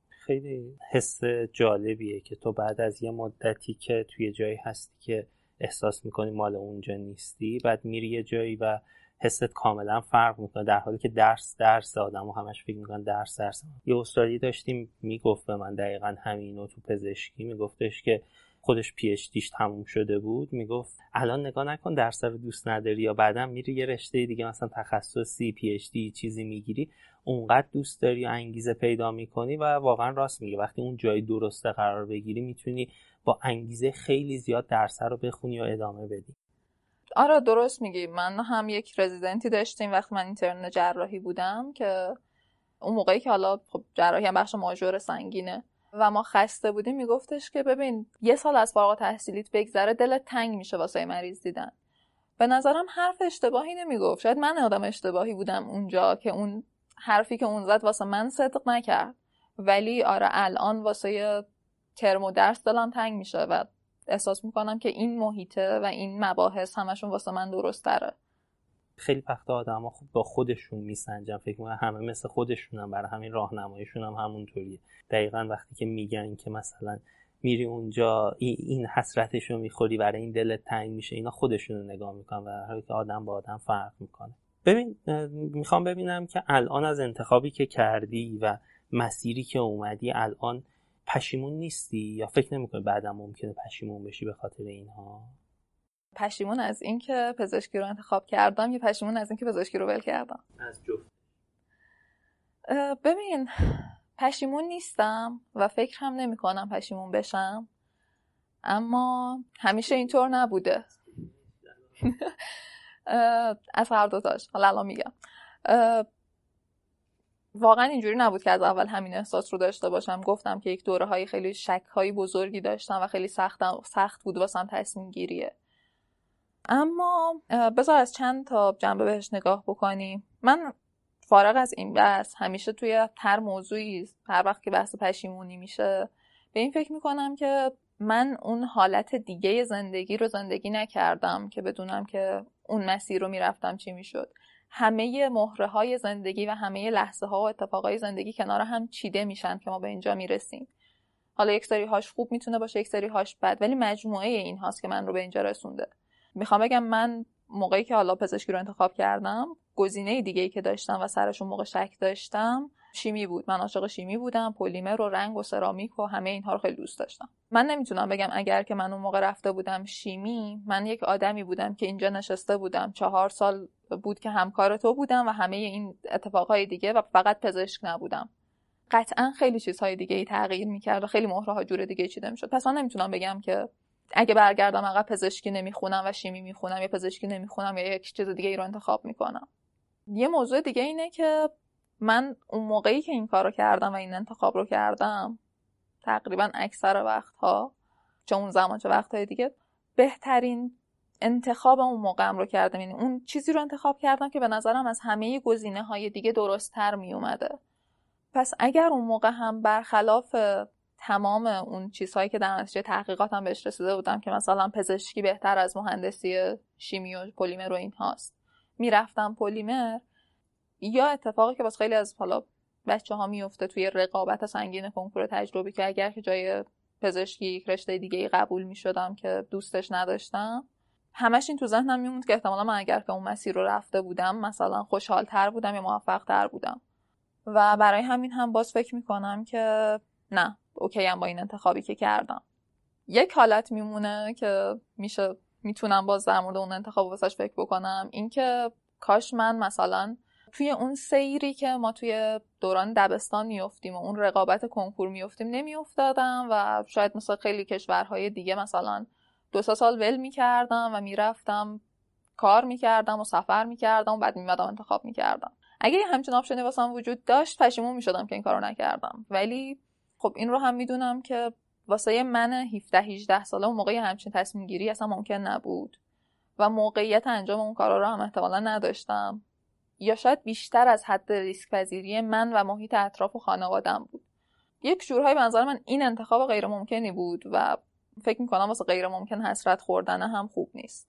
خیلی حس جالبیه که تو بعد از یه مدتی که توی جایی هستی که احساس می‌کنی مال اونجا نیستی بعد میری یه جایی و حست کاملا فرق می‌کنه در حالی که درس درس آدم و همش فکر می‌کنن درس درس. یه استادی داشتیم می‌گفت به من دقیقا همینو تو پزشکی میگفتش که خودش پی دیش تموم شده بود می‌گفت الان نگاه نکن درس رو دوست نداری یا بعدا میری یه رشته دیگه مثلا تخصصی پی دی چیزی می‌گیری اونقدر دوست داری و انگیزه پیدا می‌کنی و واقعا راست میگه وقتی اون جای درسته قرار بگیری می‌تونی با انگیزه خیلی زیاد درس رو بخونی و ادامه بدی. آره درست میگی. من هم یک رزیدنتی داشتیم وقتی من اینترن جراحی بودم که اون موقعی که حالا خب جراحی هم بخش ماژور سنگینه. و ما خسته بودیم میگفتش که ببین یه سال از فارغ تحصیلیت بگذره دلت تنگ میشه واسه مریض دیدن. به نظرم حرف اشتباهی نمی‌گفت. شاید من آدم اشتباهی بودم اونجا که اون حرفی که اون زد واسه من صدق نکرد. ولی آره الان واسه ترم و درس دلم تنگ میشه و احساس می‌کنم که این محیطه و این مباحث همشون واسه من درست داره خیلی وقت آدم خوب با خودشون میسنجن فکر می‌کنم همه مثل خودشونم برای همین راهنماییشون هم همونطوریه. دقیقا وقتی که میگن که مثلا میری اونجا این حسرتش رو می‌خوری برای این دلت تنگ میشه اینا خودشون رو نگاه می‌کنن و هر که آدم با آدم فرق می‌کنه. ببین می‌خوام ببینم که الان از انتخابی که کردی و مسیری که اومدی الان پشیمون نیستی؟ یا فکر نمی‌کنی بعدم ممکنه پشیمون بشی به خاطر اینها؟ پشیمون از اینکه پزشکی رو انتخاب کردم یا پشیمون از اینکه پزشکی رو ول کردم. از جفت. ببین پشیمون نیستم و فکر هم نمی کنم پشیمون بشم اما همیشه اینطور نبوده. از هر دوتاش حالا الان میگم. واقعا اینجوری نبود که از اول همین احساس رو داشته باشم. گفتم که یک دوره های خیلی شک های بزرگی داشتم و خیلی سختم سخت بود واسم تصمیم گیریه اما بذار از چند تا جنبه بهش نگاه بکنیم. من فارغ از این بحث همیشه توی هر موضوعی هر وقت که بحث پشیمونی میشه به این فکر می‌کنم که من اون حالت دیگه زندگی رو زندگی نکردم که بدونم که اون مسیر رو می‌رفتم چی می‌شد. همه مهره های زندگی و همه لحظه ها و اتفاقای زندگی کنار هم چیده میشن که ما به اینجا می‌رسیم. حالا یک سری هاش خوب می‌تونه باشه یک سری هاش بد ولی مجموعه این هاست که من رو به اینجا رسونده. می‌خوام بگم من موقعی که حالا پزشکی رو انتخاب کردم گزینه دیگه ای که داشتم و سرشون موقع شک داشتم شیمی بود. من عاشق شیمی بودم پلیمر و رنگ و سرامیک و همه اینها رو خیلی دوست داشتم. من نمی‌تونم بگم اگر که من اون موقع رفته بودم شیمی من یک آدمی بودم که اینجا نشسته بودم. چهار سال بود که همکار تو بودم و همه این اتفاقهای دیگه و فقط پزشک نبودم. قطعا خیلی چیزهای دیگه ای تغییر می‌کرد و خیلی مهره ها جور دیگه چیده می‌شد. پس من نمی‌تونم بگم که اگه برگردم عقب پزشکی نمی‌خونم و شیمی می‌خونم یا پزشکی نمی‌خونم یا یک چیز دیگه ای رو انتخاب می‌کنم. یه موضوع دیگه اینه که من اون موقعی که این کار رو کردم و این انتخاب رو کردم تقریبا اکثر وقتها چه اون زمان چه وقتهای دیگه بهترین انتخاب اون موقعم رو کردم. یعنی اون چیزی رو انتخاب کردم که به نظرم از همه گزینه های دیگه درست تر می اومده پس اگر اون موقع هم برخلاف تمام اون چیزهایی که در نتیجه تحقیقاتم بهش رسیده بودم که مثلا پزشکی بهتر از مهندسی شیمی و پلیمر و این هاست می‌رفتم پلیمر. یا اتفاقی که باز خیلی از حالا بچه ها میفته توی رقابت سنگین کنکور تجربی که اگر که جای پزشکی یک رشته دیگه قبول می شدم که دوستش نداشتم همش این تو ذهنم میموند که احتمالا من اگر که اون مسیر رو رفته بودم مثلا خوشحال تر بودم یا موفق تر بودم. و برای همین هم باز فکر می‌کنم که نه. اوکی هم با این انتخابی که کردم. یک حالت میمونه که میشه می‌تونم باز در مورد اون انتخاب واسش فکر بکنم. اینکه کاش من مثلا توی اون سیری که ما توی دوران دبستان میفتیم و اون رقابت کنکور میفتیم نمیافتادم و شاید مثل خیلی کشورهای دیگه مثلا دو سال ول می‌کردم و می‌رفتم کار می‌کردم و سفر می‌کردم و بعد میمدم انتخاب می‌کردم. اگه همچین آپشنی واسم وجود داشت پشیمون می‌شدم که این کارو نکردم. ولی خب این رو هم می‌دونم که واسه من 17 18 ساله اون موقع همچین تصمیم گیری اصلا ممکن نبود و موقعیت انجام اون کارا رو هم احتمالا نداشتم. یا شاید بیشتر از حد ریسک پذیری من و محیط اطراف و خانوادم بود. یک جورهای به نظر من این انتخاب غیر ممکنی بود و فکر می‌کنم واسه غیر ممکن حسرت خوردن هم خوب نیست.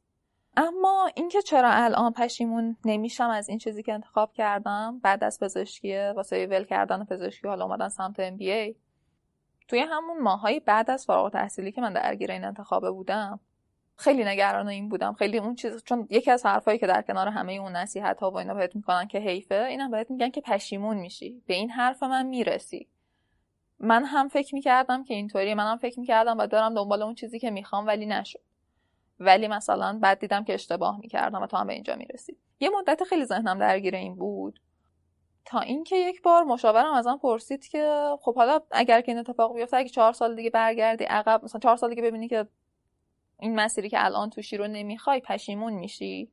اما اینکه چرا الان پشیمون نمیشم از این چیزی که انتخاب کردم بعد از پزشکی واسه ول کردن پزشکی حالا اومدن سمت ام بی توی همون ماهایی بعد از فارغ تحصیلی که من درگیر این انتخابه بودم خیلی نگران این بودم. خیلی اون چیز چون یکی از حرفایی که در کنار همه اون نصیحت ها و اینا بهت می‌کنن که حیفه اینم بهت میگن که پشیمون میشی. به این حرف من می‌رسی. من هم فکر می‌کردم که اینطوری من هم فکر می‌کردم و دارم دنبال اون چیزی که می‌خوام ولی نشد. ولی مثلا بعد دیدم که اشتباه می‌کردم و تا هم به اینجا می‌رسید یه مدت خیلی ذهنم درگیر این بود. تا اینکه یک بار مشاورم ازم پرسید که خب حالا اگر که این اتفاق بیفته اگه چهار سال دیگه برگردی عقب مثلا چهار سال دیگه ببینی که این مسیری که الان توشی رو نمی‌خوای پشیمون میشی.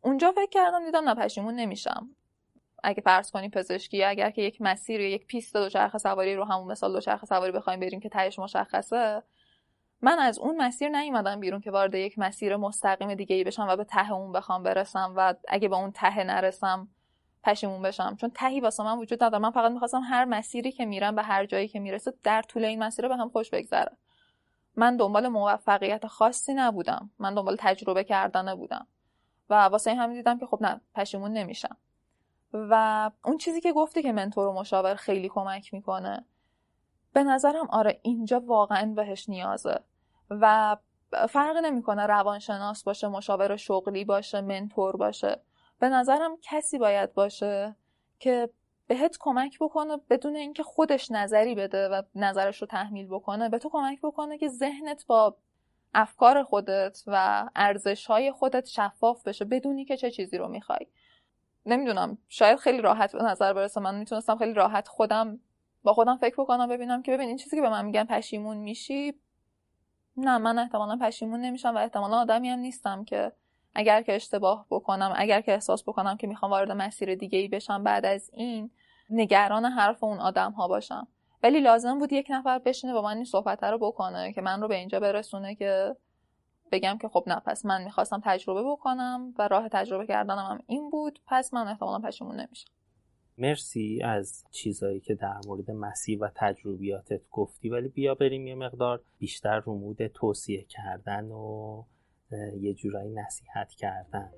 اونجا فکر کردم دیدم نه پشیمون نمیشم. اگه فرض کنی پزشکی اگر که یک مسیر یا یک پیست دوچرخه سواری رو همون مثال دوچرخه سواری بخوایم بریم که تهش مشخصه من از اون مسیر نیومدم بیرون که وارد یک مسیر مستقیم دیگه ای بشم و به ته اون بخوام برسم و اگه به اون ته نرسم پشیمون بشم. چون تهی واسه من وجود نداره. من فقط می‌خواستم هر مسیری که میرم به هر جایی که می‌رسه در طول این مسیر به هم خوش بگذره. من دنبال موفقیت خاصی نبودم. من دنبال تجربه کردن بودم و واسه همین دیدم که خب نه پشیمون نمیشم. و اون چیزی که گفتی که منتور و مشاور خیلی کمک می‌کنه به نظرم آره اینجا واقعا بهش نیازه. و فرق نمی‌کنه روانشناس باشه مشاور شغلی باشه منتور باشه. به نظرم کسی باید باشه که بهت کمک بکنه بدون اینکه خودش نظری بده و نظرش رو تحمیل بکنه. به تو کمک بکنه که ذهنت با افکار خودت و ارزش های خودت شفاف بشه بدونی که چه چیزی رو می‌خوای. نمی‌دونم شاید خیلی راحت به نظر برسه. من می‌تونستم خیلی راحت خودم با خودم فکر بکنم ببینم که ببین این چیزی که به من میگن پشیمون میشی نه من احتمالا پشیمون نمیشم و احتمالا آدمی هم نیستم که اگر که اشتباه بکنم اگر که احساس بکنم که می‌خوام وارد مسیر دیگه ای بشم بعد از این نگران حرف اون آدم ها باشم. ولی لازم بود یک نفر بشینه با من این صحبت رو بکنه که من رو به اینجا برسونه که بگم که خب نه پس من می‌خواستم تجربه بکنم و راه تجربه کردنم هم این بود پس من احتمالا پشیمون نمیشم. مرسی از چیزایی که در مورد مسیر و تجربیاتت گفتی. ولی بیا بریم یه مقدار بیشتر رو توصیه کردن و یه جورایی نصیحت کردن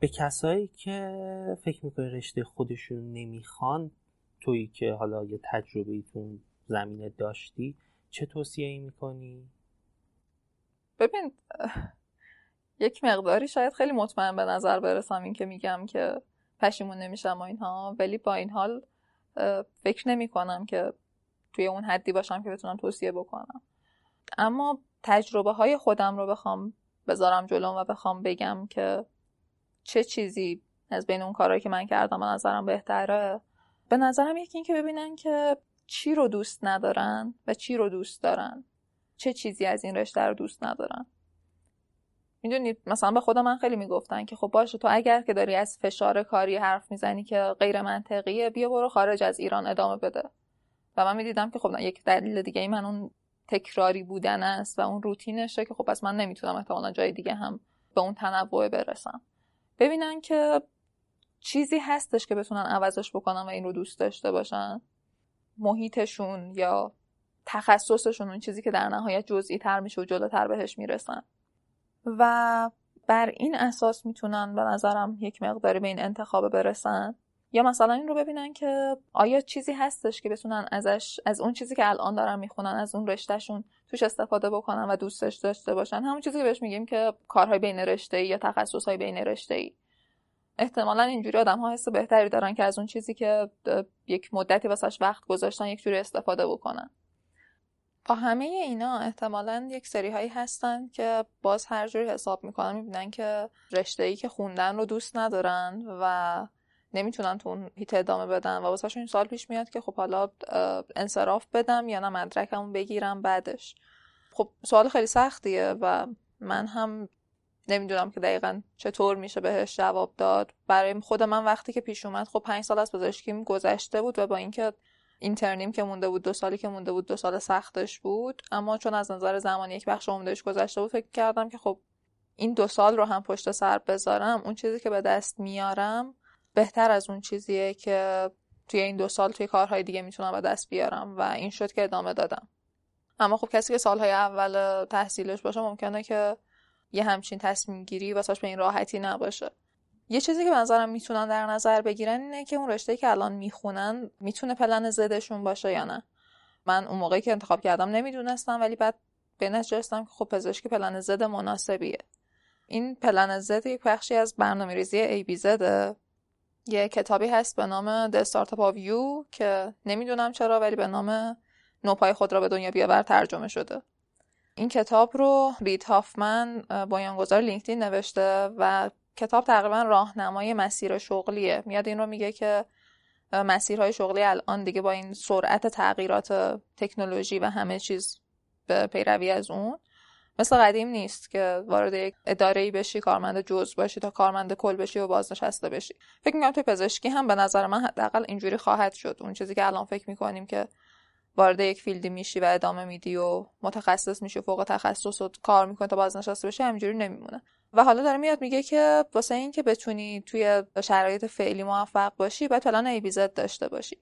به کسایی که فکر می‌کنی رشته خودشون نمی‌خوان تویی که حالا یه تجربه ایتون زمینه داشتی چه توصیه ای می‌کنی؟ ببین یک مقداری شاید خیلی مطمئن به نظر برسم این که میگم که پشیمون نمیشم و اینها ولی با این حال فکر نمی کنم که توی اون حدی باشم که بتونم توصیه بکنم. اما تجربه های خودم رو بخوام بذارم جلوم و بخوام بگم که چه چیزی از بین اون کارهایی که من کردم به نظرم بهتره. به نظرم یکی این که ببینن که چی رو دوست ندارن و چی رو دوست دارن. چه چیزی از این رشته رو دوست ندارن. می‌دونید مثلا به خودم من خیلی می‌گفتن که خب باشه تو اگر که داری از فشار کاری حرف می‌زنی که غیر منطقیه بیا برو خارج از ایران ادامه بده. و من می‌دیدم که خب یک دلیل دیگه ای من اون تکراری بودن است و اون روتینشه که خب پس من نمی‌تونم احتمالا جای دیگه هم به اون تنوع برسم. ببینن که چیزی هستش که بتونن عوضش بکنن و این رو دوست داشته باشن. محیطشون یا تخصصشون اون چیزی که در نهایت جزئی تر میشه و جلوتر بهش می‌رسن. و بر این اساس می‌تونن به نظرم یک مقداری به این انتخاب برسن. یا مثلا این رو ببینن که آیا چیزی هستش که بتونن ازش از اون چیزی که الان دارن می‌خونن از اون رشتهشون توش استفاده بکنن و دوستش داشته باشن. همون چیزی که بهش میگیم که کارهای بین رشته یا تخصصهای بین رشته ای احتمالا اینجوری آدم ها حس بهتری دارن که از اون چیزی که یک مدتی واسش وقت گذاشتن یک جوری استفاده بکنن. با همه اینا احتمالا یک سری هایی هستن که باز هر جوری حساب می‌کنن می‌بینن که رشته ای که خوندن رو دوست ندارن و نمی‌تونن تو اون هیت ادامه بدن و واسهشون این سال پیش میاد که خب حالا انصراف بدم یا نه مدرکمون بگیرم بعدش. خب سوال خیلی سختیه و من هم نمی‌دونم که دقیقا چطور میشه بهش جواب داد. برای خود من وقتی که پیش اومد خب پنج سال از پزشکیم گذشته بود و با اینکه اینترنیم که مونده بود دو سالی که مونده بود دو سال سختش بود. اما چون از نظر زمانی یک بخش عمدهش گذشته بود فکر کردم که خب این دو سال رو هم پشت سر بذارم. اون چیزی که به دست میارم بهتر از اون چیزیه که توی این دو سال توی کارهای دیگه می‌تونم به دست بیارم و این شد که ادامه دادم. اما خب کسی که سالهای اول تحصیلش باشه ممکنه که یه همچین تصمیم گیری واسش به این راحتی نباشه. یه چیزی که به نظرم می‌تونن در نظر بگیرن اینه که اون رشته که الان می‌خونن می‌تونه پلن زدشون باشه یا نه. من اون موقعی که انتخاب کردم نمی‌دونستم ولی بعد به نتیجه که خب پزشکی پلن زد مناسبیه. این پلن زد یک بخشی از برنامه ریزی ای بی زده یه کتابی هست به نام The Startup of You که نمی‌دونم چرا ولی به نام نوپای خود را به دنیا بیاور ترجمه شده. این کتاب رو رید هافمن بنیانگذار لینکدین نوشته و کتاب تقریبا راهنمای مسیر شغلیه. میاد این رو میگه که مسیرهای شغلی الان دیگه با این سرعت تغییرات تکنولوژی و همه چیز به پیروی از اون مثل قدیم نیست که وارد یک اداره ای بشی کارمند جز باشی تا کارمند کل بشی و بازنشسته بشی. فکر می‌کنم توی پزشکی هم به نظر من حداقل اینجوری خواهد شد. اون چیزی که الان فکر می‌کنیم که وارد یک field ی میشی و ادامه میدی و متخصص میشی فوق تخصص و کار می‌کنی تا بازنشسته بشی همینجوری نمیمونه. و حالا داره میاد میگه که واسه اینکه بتونی توی شرایط فعلی موفق باشی باید plan A B Z داشته باشی.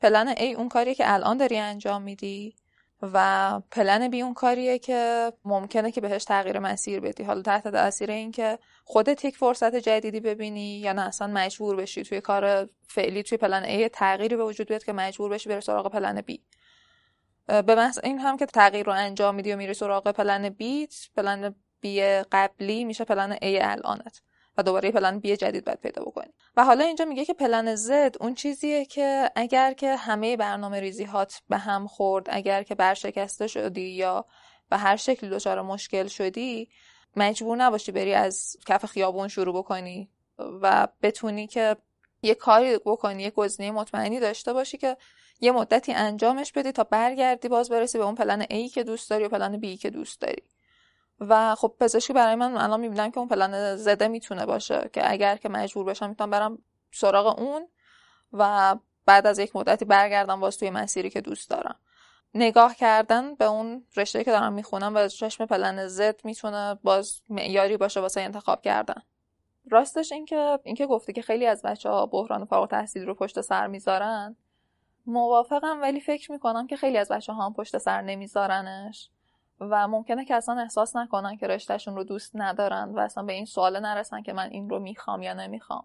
plan A اون کاریه که الان داری انجام میدی و plan B اون کاریه که ممکنه که بهش تغییر مسیر بدی. حالا تحت تاثیر این که خودت یک فرصت جدیدی ببینی یا نه اصلا مجبور بشی توی کار فعلی توی plan A تغییری به وجود بیاد که مجبور بشی بری سراغ plan B به محض این هم که تغییر رو انجام میدی و میری سراغ پلن بیت پلن بی قبلی میشه پلن A الانت و دوباره پلن بی جدید باید پیدا بکنی. و حالا اینجا میگه که پلن زد اون چیزیه که اگر که همه برنامه ریزی هات به هم خورد اگر که برشکسته شدی یا به هر شکلی دچار مشکل شدی مجبور نباشی بری از کف خیابون شروع بکنی و بتونی که یه کاری بکنی یه گزینه مطمئنی داشته باشی که یه مدتی انجامش بدی تا برگردی باز برسی به اون پلن A که دوست داری و پلن B که دوست داری. و خب پزشکی برای من الان می‌بینم که اون پلن زده می‌تونه باشه که اگر که مجبور بشم می‌تونم برم سراغ اون و بعد از یک مدتی برگردم باز توی مسیری که دوست دارم. نگاه کردن به اون رشته که دارم می‌خونم و چشم پلن زد می‌تونه باز معیاری باشه واسه انتخاب کردن. راستش اینکه اینکه گفته که خیلی از بچه ها بحران فارغ تحصیل رو پشت سر می‌ذارن موافقم ولی فکر می‌کنم که خیلی از بچه ها هم پشت سر نمیذارنش. و ممکنه که اصلا احساس نکنن که رشتهشون رو دوست ندارن و اصلا به این سوال نرسن که من این رو می‌خوام یا نمی‌خوام.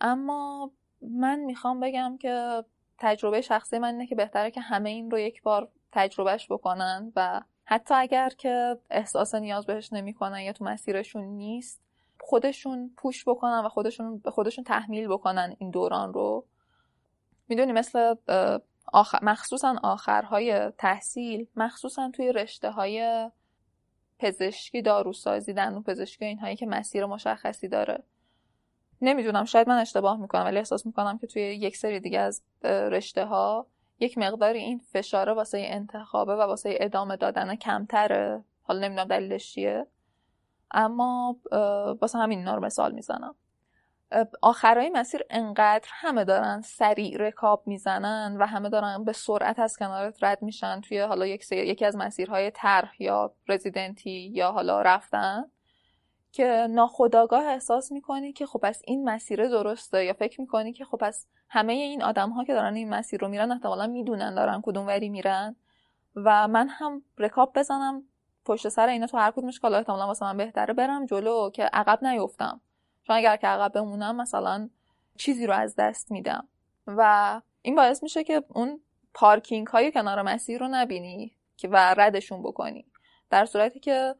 اما من می‌خوام بگم که تجربه شخصی من اینه که بهتره که همه این رو یک بار تجربهش بکنن و حتی اگر که احساس نیاز بهش نمی‌کنن یا تو مسیرشون نیست خودشون پوش بکنن و خودشون به خودشون تحمیل بکنن این دوران رو. می‌دونی مثل آخر مخصوصا آخرهای تحصیل مخصوصا توی رشته های پزشکی داروسازی دندون پزشکی اینهایی که مسیر مشخصی داره. نمی‌دونم شاید من اشتباه می‌کنم ولی احساس می‌کنم که توی یک سری دیگه از رشته ها یک مقداری این فشاره واسه انتخابه و واسه ادامه دادن کمتره. حالا نمی‌دونم دلیلش چیه اما واسه همین اینا رو مثال می‌زنم. آخرای مسیر انقدر همه دارن سریع رکاب می‌زنن و همه دارن به سرعت از کنارت رد میشن توی حالا یک یکی از مسیرهای طرح یا رزیدنتی یا حالا رفتن که ناخداگاه احساس می‌کنی که خب پس این مسیر درسته یا فکر می‌کنی که خب پس همه این آدم ها که دارن این مسیر رو میرن احتمالا می‌دونن دارن کدوم وری میرن و من هم رکاب بزنم پشت سر اینا تو هر کدومش که احتمالا واسه من بهتره برم جلو که عقب نیفتم. چون اگر که عقب بمونم مثلا چیزی رو از دست میدم. و این باعث میشه که اون پارکینگ های کنار مسیر رو نبینی که و ردشون بکنی. در صورتی که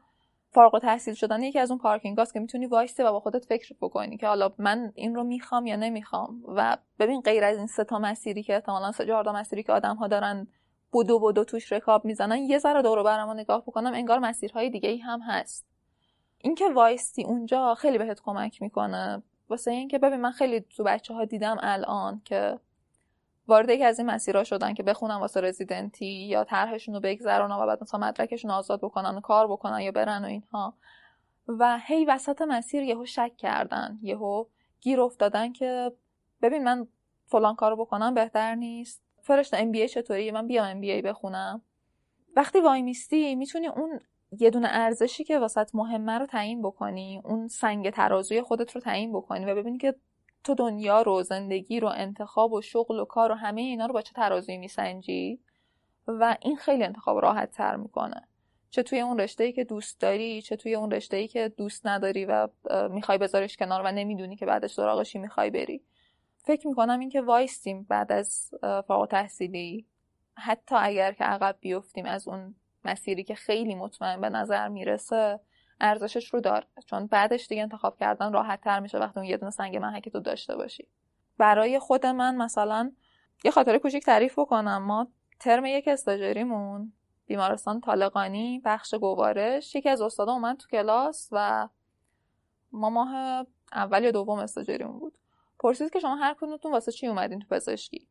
فارغ تحصیل شدن یکی از اون پارکینگ هاست که می‌تونی وایسته و با خودت فکر بکنی که حالا من این رو می‌خوام یا نمی‌خوام. و ببین غیر از این سه تا مسیری که احتمالا سه چهار مسیری که آدم ها دارن بودو بودو توش رکاب می‌زنن یه ذره دور و نگاه بکنم انگار مسیرهای دیگه ای هم هست. اینکه وایستی اونجا خیلی بهت کمک می‌کنه. واسه اینکه ببین من خیلی تو بچه ها دیدم الان که وارد یکی از این مسیرها شدن که بخونن واسه رزیدنتی یا طرحشون رو بگذرونن و بعد مثلا مدرکشون آزاد بکنن و کار بکنن یا برن و اینها. و هی وسط مسیر یهو شک کردن یهو گیر افتادن که ببین من فلان کارو بکنم بهتر نیست. فرشته ام بی چطوری؟ من بیام ام بی بخونم. وقتی وای میستی می‌تونی اون یه دونه ارزشی که واسط مهمه رو تعیین بکنی اون سنگ ترازوی خودت رو تعیین بکنی و ببینی که تو دنیا رو زندگی رو انتخاب و شغل و کار و همه اینا رو با چه ترازویی میسنجی؟ و این خیلی انتخاب راحت تر می‌کنه. چه توی اون رشته ای که دوست داری چه توی اون رشته ای که دوست نداری و می‌خوای بذارش کنار و نمی‌دونی که بعدش سراغشی می‌خوای بری. فکر می‌کنم اینکه وایستیم بعد از فارغ تحصیلی حتی اگر که عقب بیفتیم از اون مسیری که خیلی مطمئن به نظر می‌رسه ارزشش رو داره چون بعدش دیگه انتخاب کردن راحت تر میشه وقتی اون یه دونه سنگ محکی تو داشته باشی. برای خود من مثلا یه خاطره کوچیک تعریف بکنم. ما ترم یک استاجریمون بیمارستان طالقانی بخش گوارش. یکی از استادا اومد تو کلاس و ما ماه اول یا دوم استاجریمون بود. پرسید که شما هر کدومتون واسه چی اومدین تو پزشکی؟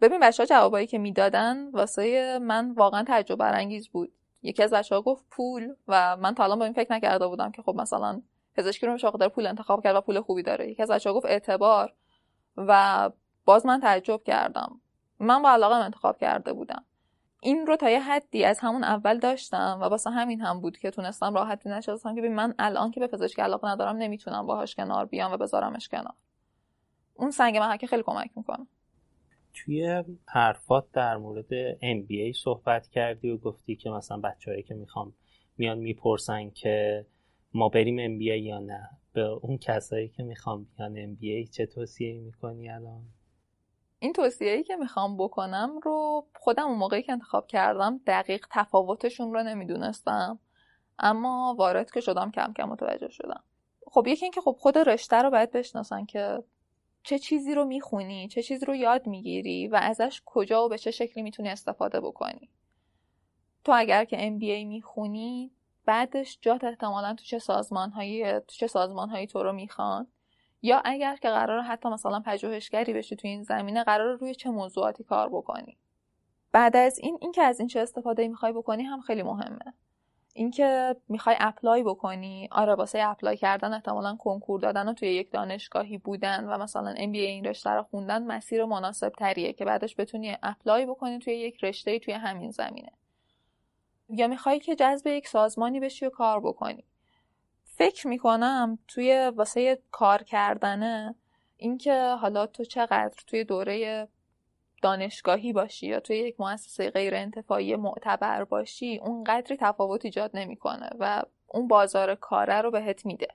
ببین بچه ها جوابایی که می‌دادن واسه من واقعا تعجب برانگیز بود. یکی از بچه ها گفت پول و من تا الان با این فکر نکرده بودم که خب مثلا پزشکی رو میشه پول انتخاب کرد و پول خوبی داره. یکی از بچه ها گفت اعتبار و باز من تعجب کردم. من با علاقه انتخاب کرده بودم. این رو تا یه حدی از همون اول داشتم و واسه همین هم بود که تونستم راحت نشستم که من الان که به پزشکی علاقه ندارم نمی‌تونم باهاش کنار بیام و بذارمش کنار. اون سنگ محکه خیلی کمک می‌کنه. توی حرفات در مورد MBA صحبت کردی و گفتی که مثلا بچههایی که می‌خوام میان می‌پرسن که ما بریم MBA یا نه. به اون کسایی که می‌خوام بیان MBA چه توصیه می‌کنی الان؟ این توصیه ای که می‌خوام بکنم رو خودم اون موقعی که انتخاب کردم دقیق تفاوتشون رو نمی‌دونستم. اما وارد که شدم کم کم متوجه شدم. خب یکی اینکه خب خود رشته رو باید بشناسن که چه چیزی رو می‌خونی چه چیزی رو یاد می‌گیری و ازش کجا و به چه شکلی می‌تونی استفاده بکنی. تو اگر که MBA می‌خونی بعدش جات احتمالا تو چه سازمانهایی تو چه سازمانهایی تو رو می‌خوان. یا اگر که قرار حتی مثلا پژوهشگری بشی تو این زمینه قرار روی چه موضوعاتی کار بکنی. بعد از این اینکه از این چه استفاده می‌خوای بکنی هم خیلی مهمه. اینکه می‌خوای apply بکنی. آره واسه apply کردن احتمالا کنکور دادن و توی یک دانشگاهی بودن و مثلا MBA این رشته رو خوندن مسیر مناسب تریه که بعدش بتونی apply بکنی توی یک رشته توی همین زمینه. یا می‌خوای که جذب یک سازمانی بشی و کار بکنی. فکر می‌کنم توی واسه کار کردنه اینکه حالا تو چقدر توی دوره دانشگاهی باشی یا توی یک مؤسسه غیر انتفاعی معتبر باشی اون قدری تفاوت ایجاد نمی‌کنه و اون بازار کاره رو بهت میده.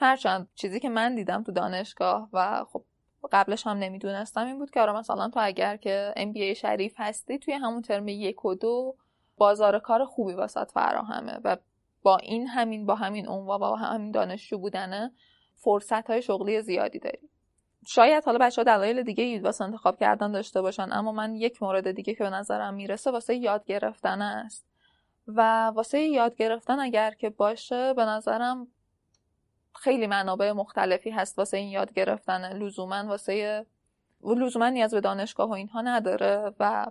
هرچند چیزی که من دیدم تو دانشگاه و خب قبلش هم نمی‌دونستم این بود که آره مثلا تو اگر که MBA شریف هستی توی همون ترم یک و دو بازار کار خوبی واسط فراهمه و با این همین با همین عنوان با همین دانشجو بودنه فرصت های شغلی زیادی داری. شاید حالا بچه ها دلایل دیگه واسه انتخاب کردن داشته باشن اما من یک مورد دیگه که به نظرم می‌رسه واسه یاد گرفتن است. و واسه یاد گرفتن اگر که باشه به نظرم خیلی منابع مختلفی هست واسه این یاد گرفتن. لزوما واسه لزوما نیاز به دانشگاه و اینها نداره و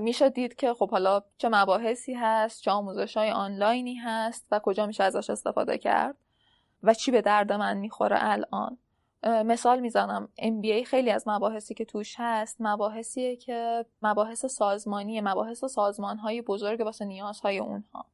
میشه دید که خب حالا چه مباحثی هست چه آموزش های آنلاینی هست و کجا میشه ازش استفاده کرد و چی به درد من می‌خوره الان. مثال می‌زنم. MBA خیلی از مباحثی که توش هست مباحثیه که مباحث سازمانی مباحث سازمان های بزرگ واسه نیازهای اونها.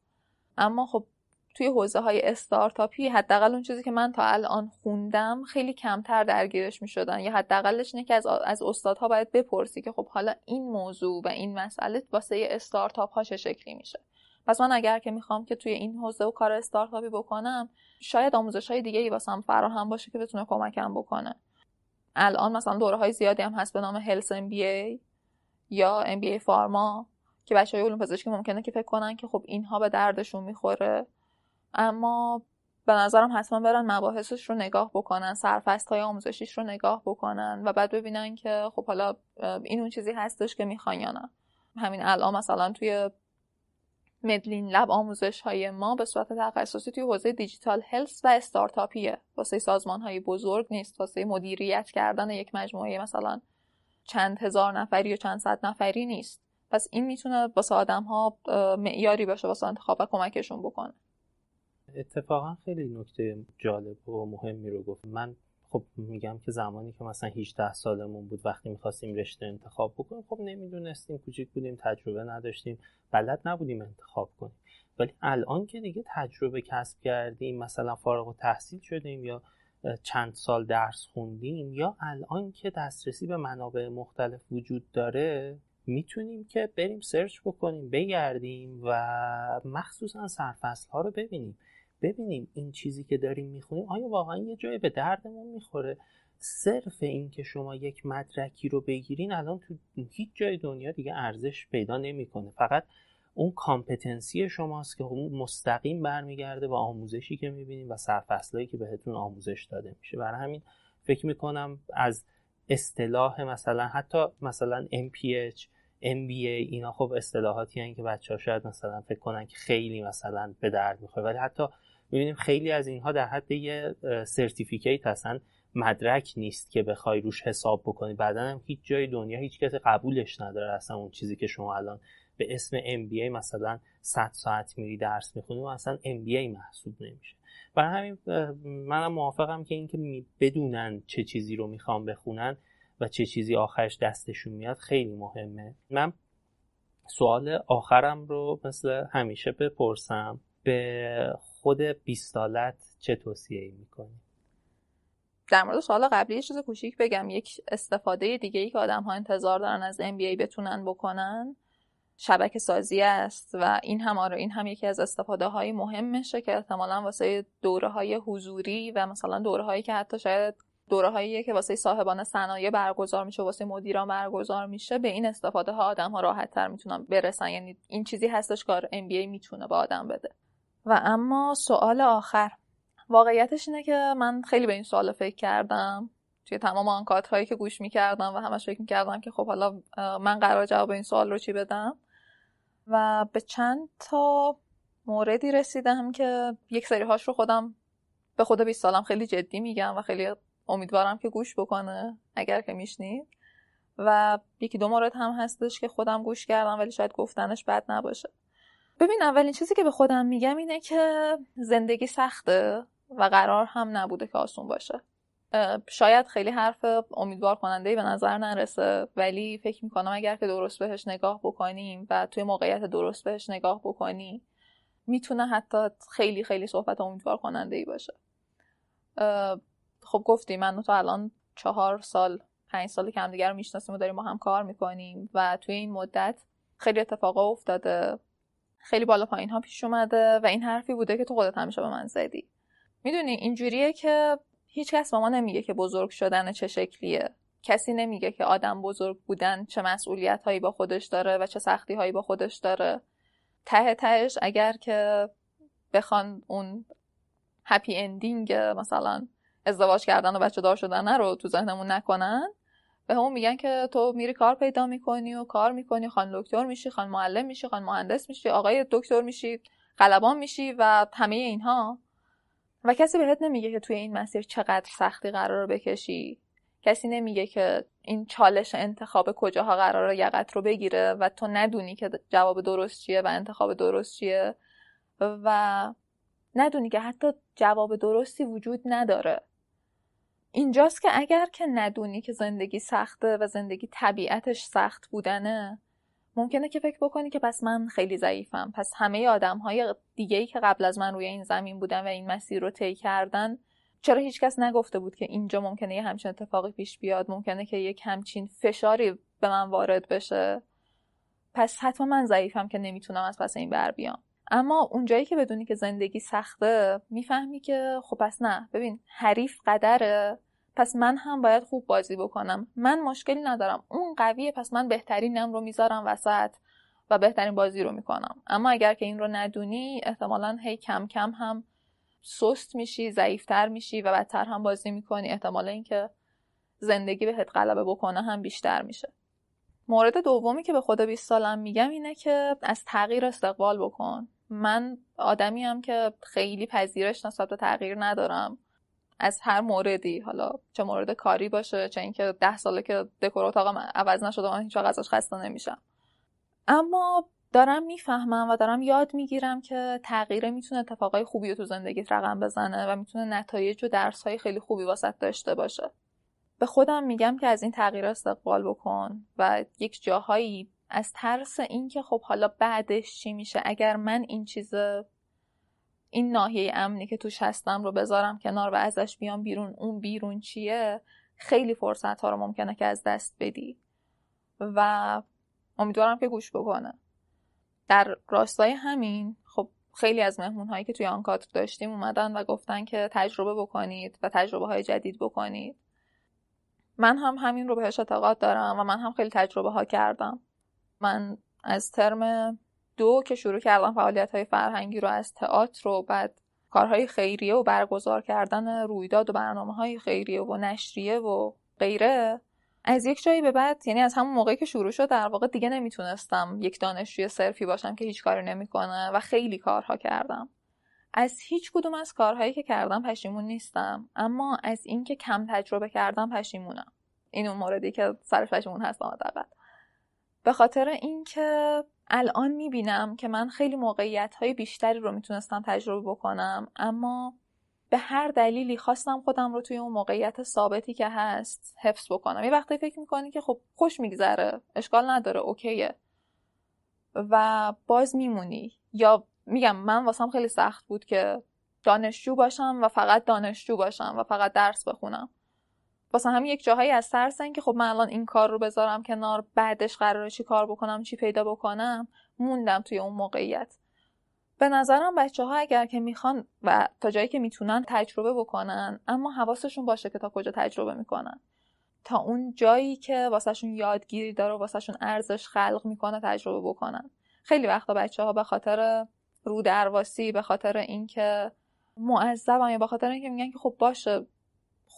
اما خب توی حوزه های استارتاپی حداقل اون چیزی که من تا الان خوندم خیلی کمتر درگیرش می شدن یا حداقلش اینه که از, از استادها باید بپرسی که خب حالا این موضوع و این مسئله واسه استارتاپ ها چه شکلی میشه. پس من اگر که می‌خوام که توی این حوزه و کار استارتاپی بکنم شاید آموزش های دیگه ای واسم فراهم باشه که بتونه کمکم بکنه. الان مثلا دوره های زیادی هم هست به نام هلس ام بی ای یا ام بی ای فارما که بچه های علوم پزشکی ممکنه که فکر کنن که خب اینها به دردشون می‌خوره. اما به نظرم حتما برن مباحثش رو نگاه بکنن سرفست های آموزشیش رو نگاه بکنن و بعد ببینن که خب حالا این اون چیزی هستش که می‌خوان یا نه. همین الان مثلا توی مدلین لب آموزش های ما به صورت تخصصی توی حوزه دیجیتال هلس و استارتاپیه. واسه سازمان های بزرگ نیست واسه مدیریت کردن یک مجموعه مثلا چند هزار نفری یا چند صد نفری نیست. پس این می‌تونه واسه آدم ها معیاری باشه واسه انتخاب و کمکشون بکنه. اتفاقا خیلی نکته جالب و مهمی رو گفت. من خب میگم که زمانی که مثلا 18 سالمون بود وقتی می‌خواستیم رشته انتخاب بکنیم خب نمی‌دونستیم کوچیک بودیم تجربه نداشتیم بلد نبودیم انتخاب کنیم. ولی الان که دیگه تجربه کسب کردیم مثلا فارغ و تحصیل شدیم یا چند سال درس خوندیم یا الان که دسترسی به منابع مختلف وجود داره می‌تونیم که بریم search بکنیم بگردیم و مخصوصا سرفصل ها رو ببینیم. ببینیم این چیزی که داریم می‌خونیم آیا واقعا یه جایی به دردمون می‌خوره؟ صرف این که شما یک مدرکی رو بگیرین الان تو هیچ جای دنیا دیگه ارزش پیدا نمی‌کنه. فقط اون competency شماست که اون مستقیم برمیگرده با آموزشی که می‌بینیم و سرفصلایی که بهتون آموزش داده میشه. برای همین فکر می‌کنم از اصطلاح مثلا حتی مثلا MPH MBA اینا خب اصطلاحاتی هستن که بچه ها شاید مثلا فکر کنن که خیلی مثلا به درد می‌خوره ولی حتی می‌بینیم خیلی از اینها در حد یه سرتیفیکیت هستن. مدرک نیست که بخوای روش حساب بکنی. بعدا هم هیچ جای دنیا هیچ کسی قبولش نداره اصلا اون چیزی که شما الان به اسم MBA مثلا 100 ساعت میری درس می‌خونی و اصلا MBA محسوب نمیشه. برای همین منم موافقم که اینکه بدونن چه چیزی رو می‌خوام بخونن و چه چیزی آخرش دستشون میاد خیلی مهمه. من سوال آخرم رو مثل همیشه بپرسم. به خود بیستالت چه توصیه ای می‌کنی؟ در مورد سوال قبلی چیز کوچیک بگم. یک استفاده دیگه ای که آدم ها انتظار دارن از MBA بتونن بکنن شبکه سازی است و این هم آره این هم یکی از استفاده های مهمشه که احتمالا واسه دوره های حضوری و مثلا دوره هایی که حتی شاید دوره هایی که واسه صاحبان صنایع برگزار میشه واسه مدیران برگزار میشه به این استفاده ها آدم ها راحت تر می‌تونن برسن. یعنی این چیزی هستش که MBA می‌تونه به آدم بده. و اما سوال آخر. واقعیتش اینه که من خیلی به این سوال فکر کردم. توی تمام آن هایی که گوش می‌کردم و همش فکر می‌کردم که خب حالا من قرار جواب این سوال رو چی بدم. و به چند تا موردی رسیدم که یک سری هاش رو خودم به خود 20 سالم خیلی جدی میگم و خیلی امیدوارم که گوش بکنه اگر که میشنید. و یکی دو مورد هم هستش که خودم گوش کردم ولی شاید گفتنش بد نباشه. ببین اولین چیزی که به خودم میگم اینه که زندگی سخته و قرار هم نبوده که آسون باشه. شاید خیلی حرف امیدوار کننده به نظر نرسه ولی فکر می‌کنم اگر که درست بهش نگاه بکنیم و توی موقعیت درست بهش نگاه بکنی می‌تونه حتی خیلی خیلی صحبت امیدوار کننده ای باشه خب گفتی من تو الان چهار سال پنج سال که همدیگه رو می‌شناسیم و داریم با هم کار می‌کنیم و توی این مدت خیلی اتفاقا افتاده. خیلی بالا پایین ها پیش اومده و این حرفی بوده که تو خودت همیشه به من زدی. می‌دونی اینجوریه که هیچ کس به ما نمیگه که بزرگ شدن چه شکلیه. کسی نمیگه که آدم بزرگ بودن چه مسئولیت هایی با خودش داره و چه سختی هایی با خودش داره. ته تهش اگر که بخوان اون هپی اندینگ مثلا ازدواج کردن و بچه دار شدن رو تو ذهنمون نکنن به همون میگن که تو میری کار پیدا می‌کنی و کار می‌کنی خان دکتر میشی خان معلم میشی خان مهندس میشی آقای دکتر میشی قلبان میشی و همه اینها. و کسی بهت نمیگه که توی این مسیر چقدر سختی قرار بکشی. کسی نمیگه که این چالش انتخاب کجاها قرار یقت رو بگیره و تو ندونی که جواب درست چیه و انتخاب درست چیه. و ندونی که حتی جواب درستی وجود نداره. اینجاست که اگر که ندونی که زندگی سخته و زندگی طبیعتش سخت بودنه ممکنه که فکر بکنی که پس من خیلی ضعیفم. پس همه آدم های دیگه ای که قبل از من روی این زمین بودن و این مسیر رو طی کردن چرا هیچکس نگفته بود که اینجا ممکنه یه همچین اتفاقی پیش بیاد؟ ممکنه که یک همچین فشاری به من وارد بشه؟ پس حتما من ضعیفم که نمی‌تونم از پس این بر بیام. اما اونجایی که بدونی که زندگی سخته می‌فهمی که خب پس نه. ببین حریف قدره. پس من هم باید خوب بازی بکنم. من مشکلی ندارم. اون قویه پس من بهترینم رو می‌ذارم وسط و بهترین بازی رو می‌کنم. اما اگر که این رو ندونی احتمالا هی کم کم هم سست میشی ضعیفتر میشی و بدتر هم بازی می‌کنی. احتمالا اینکه زندگی بهت غلبه بکنه هم بیشتر میشه. مورد دومی که به خود 20 سالم میگم اینه که از تغییر استقبال بکن. من آدمی هم که خیلی پذیرش نسبت به تغییر ندارم. از هر موردی حالا چه مورد کاری باشه چه اینکه ده ساله که دکور اتاقم عوض نشده من هیچ ازش خسته نمیشم. اما دارم می‌فهمم و دارم یاد می‌گیرم که تغییره می‌تونه اتفاقای خوبی رو تو زندگیت رقم بزنه و می‌تونه نتایج و درس های خیلی خوبی واسط داشته باشه. به خودم میگم که از این تغییر استقبال بکن و یک جاهایی از ترس اینکه خب حالا بعدش چی میشه؟ اگر من این چیز این ناحیه امنی که توش هستم رو بذارم کنار و ازش بیام بیرون اون بیرون چیه؟ خیلی فرصت ها رو ممکنه که از دست بدی. و امیدوارم که گوش بکنه. در راستای همین خب خیلی از مهمون هایی که توی آنکات داشتیم اومدن و گفتن که تجربه بکنید و تجربه های جدید بکنید. من هم همین رو بهش اعتقاد دارم و من هم خیلی تجربه ها کردم. من از ترم دو که شروع کردم فعالیت های فرهنگی رو از تئاتر و بعد کارهای خیریه و برگزار کردن رویداد و برنامه های خیریه و نشریه و غیره. از یک جایی به بعد یعنی از همون موقعی که شروع شد در واقع دیگه نمی‌تونستم یک دانشجوی صرفی باشم که هیچ کاری نمی‌کنه و خیلی کارها کردم. از هیچ کدوم از کارهایی که کردم پشیمون نیستم اما از اینکه کم تجربه کردم پشیمونم. این اون موردی که سرش پشیمون هستم حداقل به خاطر اینکه الان می‌بینم که من خیلی موقعیت های بیشتری رو می‌تونستم تجربه بکنم اما به هر دلیلی خواستم خودم رو توی اون موقعیت ثابتی که هست حفظ بکنم. یه وقتی فکر می‌کنی که خب خوش میگذره اشکال نداره اوکیه. و باز میمونی. یا میگم من واسم خیلی سخت بود که دانشجو باشم و فقط دانشجو باشم و فقط درس بخونم. واسه هم یک جاهایی از ترسن که خب من الان این کار رو بذارم کنار بعدش قراره چی کار بکنم چی پیدا بکنم موندم توی اون موقعیت. به نظرم بچه ها اگر که می‌خوان و تا جایی که می‌تونن تجربه بکنن اما حواسشون باشه که تا کجا تجربه می‌کنن. تا اون جایی که واسهشون یادگیری داره و واسهشون ارزش خلق می‌کنه تجربه بکنن. خیلی وقتا بچه ها به خاطر رو درواسی به خاطر اینکه معذبم یا به خاطر اینکه میگن که خب باشه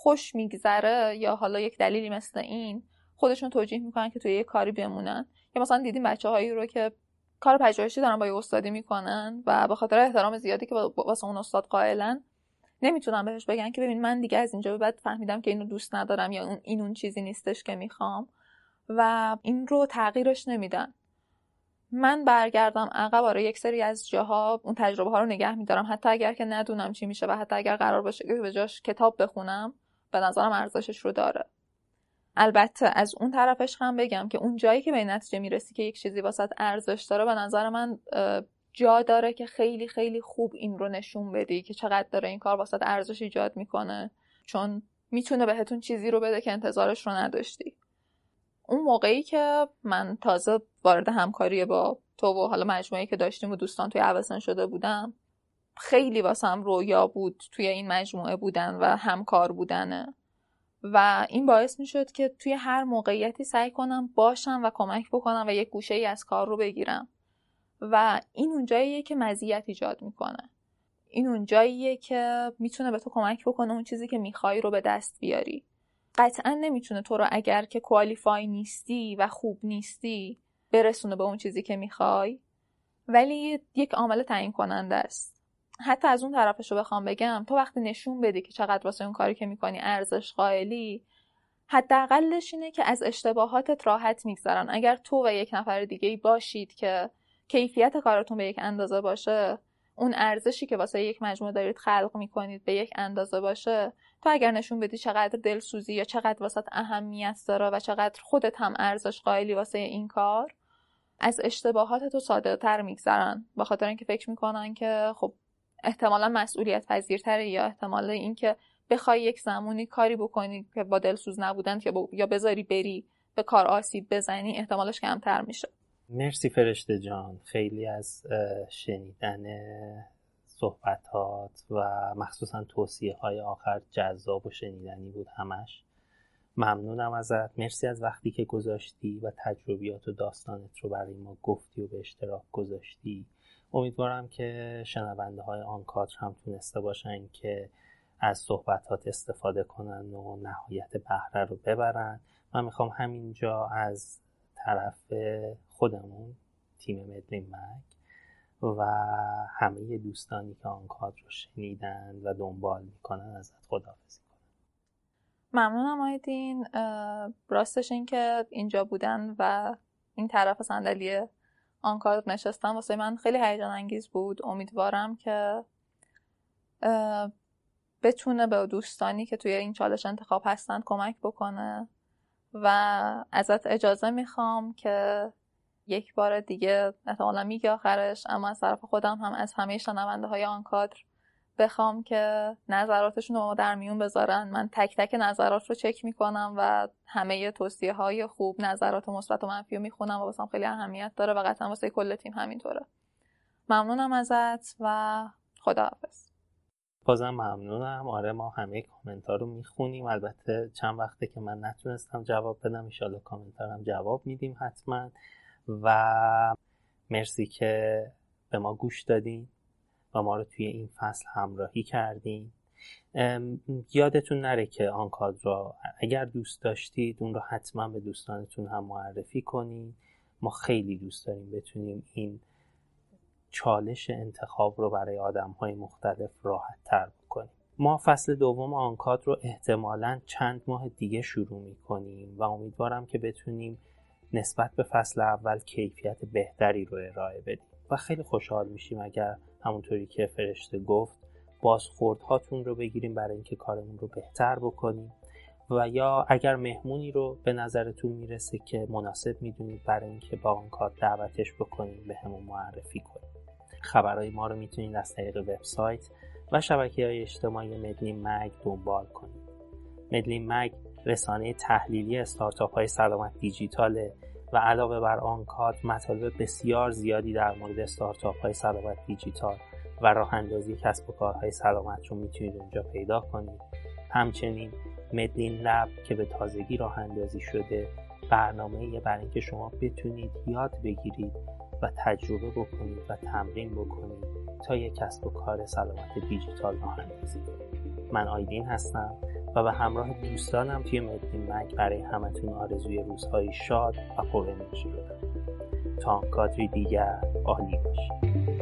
خوش میگذره یا حالا یک دلیلی مثل این خودشون توجیه می‌کنن که توی یه کاری بمونن؟ یا مثلا دیدیم بچه هایی رو که کار پژوهشی دارن با یه استادی می‌کنن و به خاطر احترام زیادی که واسه اون استاد قائلن نمی‌تونن بهش بگن که ببین من دیگه از اینجا به بعد فهمیدم که اینو دوست ندارم یا اون این اون چیزی نیستش که می‌خوام و این رو تغییرش نمیدن. من برگردم عقب آره یک سری از جاها اون تجربه ها رو نگه میدارم. حتی اگر که ندونم چی میشه و حتی اگر قرار باشه که به جاش کتاب بخونم به نظرم ارزشش رو داره. البته از اون طرفش هم بگم که اون جایی که به نتیجه می‌رسی که یک چیزی واسط ارزش داره به نظر من جا داره که خیلی خیلی خوب این رو نشون بدی که چقدر داره این کار واسط ارزش ایجاد می‌کنه. چون می‌تونه بهتون چیزی رو بده که انتظارش رو نداشتی. اون موقعی که من تازه وارد همکاری با تو و حالا مجموعه که داشتیم و دوستان توی عوضن شده بودم خیلی واسم رویا بود توی این مجموعه بودن و همکار بودنه. و این باعث می شد که توی هر موقعیتی سعی کنم باشم و کمک بکنم و یک گوشه ای از کار رو بگیرم. و این اون جاییه که مزیت ایجاد می‌کنه. این اون جاییه که می‌تونه به تو کمک بکنه اون چیزی که می‌خوای رو به دست بیاری. قطعا نمی‌تونه تو رو اگر که کوالیفای نیستی و خوب نیستی برسونه به اون چیزی که می‌خوای. ولی یک عامل تعیین کننده است. حتی از اون طرفش رو بخوام بگم تو وقتی نشون بدی که چقدر واسه اون کاری که می‌کنی ارزش قائلی حداقلش اینه که از اشتباهاتت راحت میگذرن. اگر تو و یک نفر دیگه باشید که کیفیت کارتون به یک اندازه باشه اون ارزشی که واسه یک مجموعه دارید خلق می‌کنید به یک اندازه باشه تو اگر نشون بدی چقدر دلسوزی یا چقدر واسه اهمیت داره و چقدر خودت هم ارزش قائلی واسه این کار از اشتباهات تو ساده تر میگذرن. به خاطر اینکه فکر می‌کنن که خب احتمالا مسئولیت پذیرتره یا احتمالا اینکه بخوای یک زمانی کاری بکنی که با دلسوز نبودن که یا بذاری بری به کار آسیب بزنی احتمالش کمتر میشه. مرسی فرشته جان. خیلی از شنیدن صحبتات و مخصوصا توصیه های آخر جذاب و شنیدنی بود همش. ممنونم ازت. مرسی از وقتی که گذاشتی و تجربیات و داستانت رو برای ما گفتی و به اشتراک گذاشتی. امیدوارم که شنونده های آن کادر هم تونسته باشن که از صحبتات استفاده کنن و نهایت بهره رو ببرن. من می‌خوام همینجا از طرف خودمون تیم مدرین مک و همه دوستانی که آن کادر رو شنیدن و دنبال می‌کنن ازت خداحافظی ممنونم آیدین راستش این که اینجا بودن و این طرف صندلی آنکار نشستم. واسه من خیلی هیجان انگیز بود. امیدوارم که بتونه به دوستانی که توی این چالش انتخاب هستند کمک بکنه و ازت اجازه می‌خوام که یک بار دیگه احتمالا میگه آخرش اما از طرف خودم هم از همه شنونده های آن کادر بخوام که نظراتشون رو ما در میون بذارن. من تک تک نظرات رو چک می‌کنم و همه توصیه های خوب نظرات مثبت و منفی رو می‌خونم و واسم خیلی اهمیت داره و قطعا واسه کل تیم همینطوره. ممنونم ازت و خداحافظ. بازم ممنونم. آره ما همه کامنت رو می‌خونیم. البته چند وقته که من نتونستم جواب بدم ایشالا کامنت هم جواب میدیم حتما. و مرسی که به ما گوش دادین. و ما رو توی این فصل همراهی کردین. یادتون نره که آنکاد را اگر دوست داشتید اون رو حتما به دوستانتون هم معرفی کنید ما خیلی دوست داریم بتونیم این چالش انتخاب رو برای آدم های مختلف راحت تر بکنیم. ما فصل دوم آنکاد رو احتمالا چند ماه دیگه شروع می کنیم و امیدوارم که بتونیم نسبت به فصل اول کیفیت بهتری رو ارائه بدیم. و خیلی خوشحال میشیم اگر همونطوری که فرشته گفت بازخوردهاتون رو بگیریم برای اینکه کارمون رو بهتر بکنیم. و یا اگر مهمونی رو به نظرتون می‌رسه که مناسب می‌دونید برای اینکه با اون کار دعوتش بکنیم به همون معرفی کنیم. خبرهای ما رو می‌تونید از طریق وبسایت و شبکه های اجتماعی مدلین مگ دنبال کنید. مدلین مگ رسانه تحلیلی استارتاپ های سلامت دیجیتاله. و علاوه بر آن کات مطالب بسیار زیادی در مورد استارتاپ های سلامت دیجیتال و راه اندازی کسب و کارهای سلامت رو می‌تونید اونجا پیدا کنید. همچنین مدلین لب که به تازگی راه اندازی شده برنامه برای اینکه شما بتونید یاد بگیرید و تجربه بکنید و تمرین بکنید تا یک کسب و کار سلامت دیجیتال راه اندازی کنید. من آیدین هستم. و به همراه دوستانم توی مدلین مک برای همتون آرزوی روزهای شاد و پر انرژی تا کادری دیگر عالی باشید.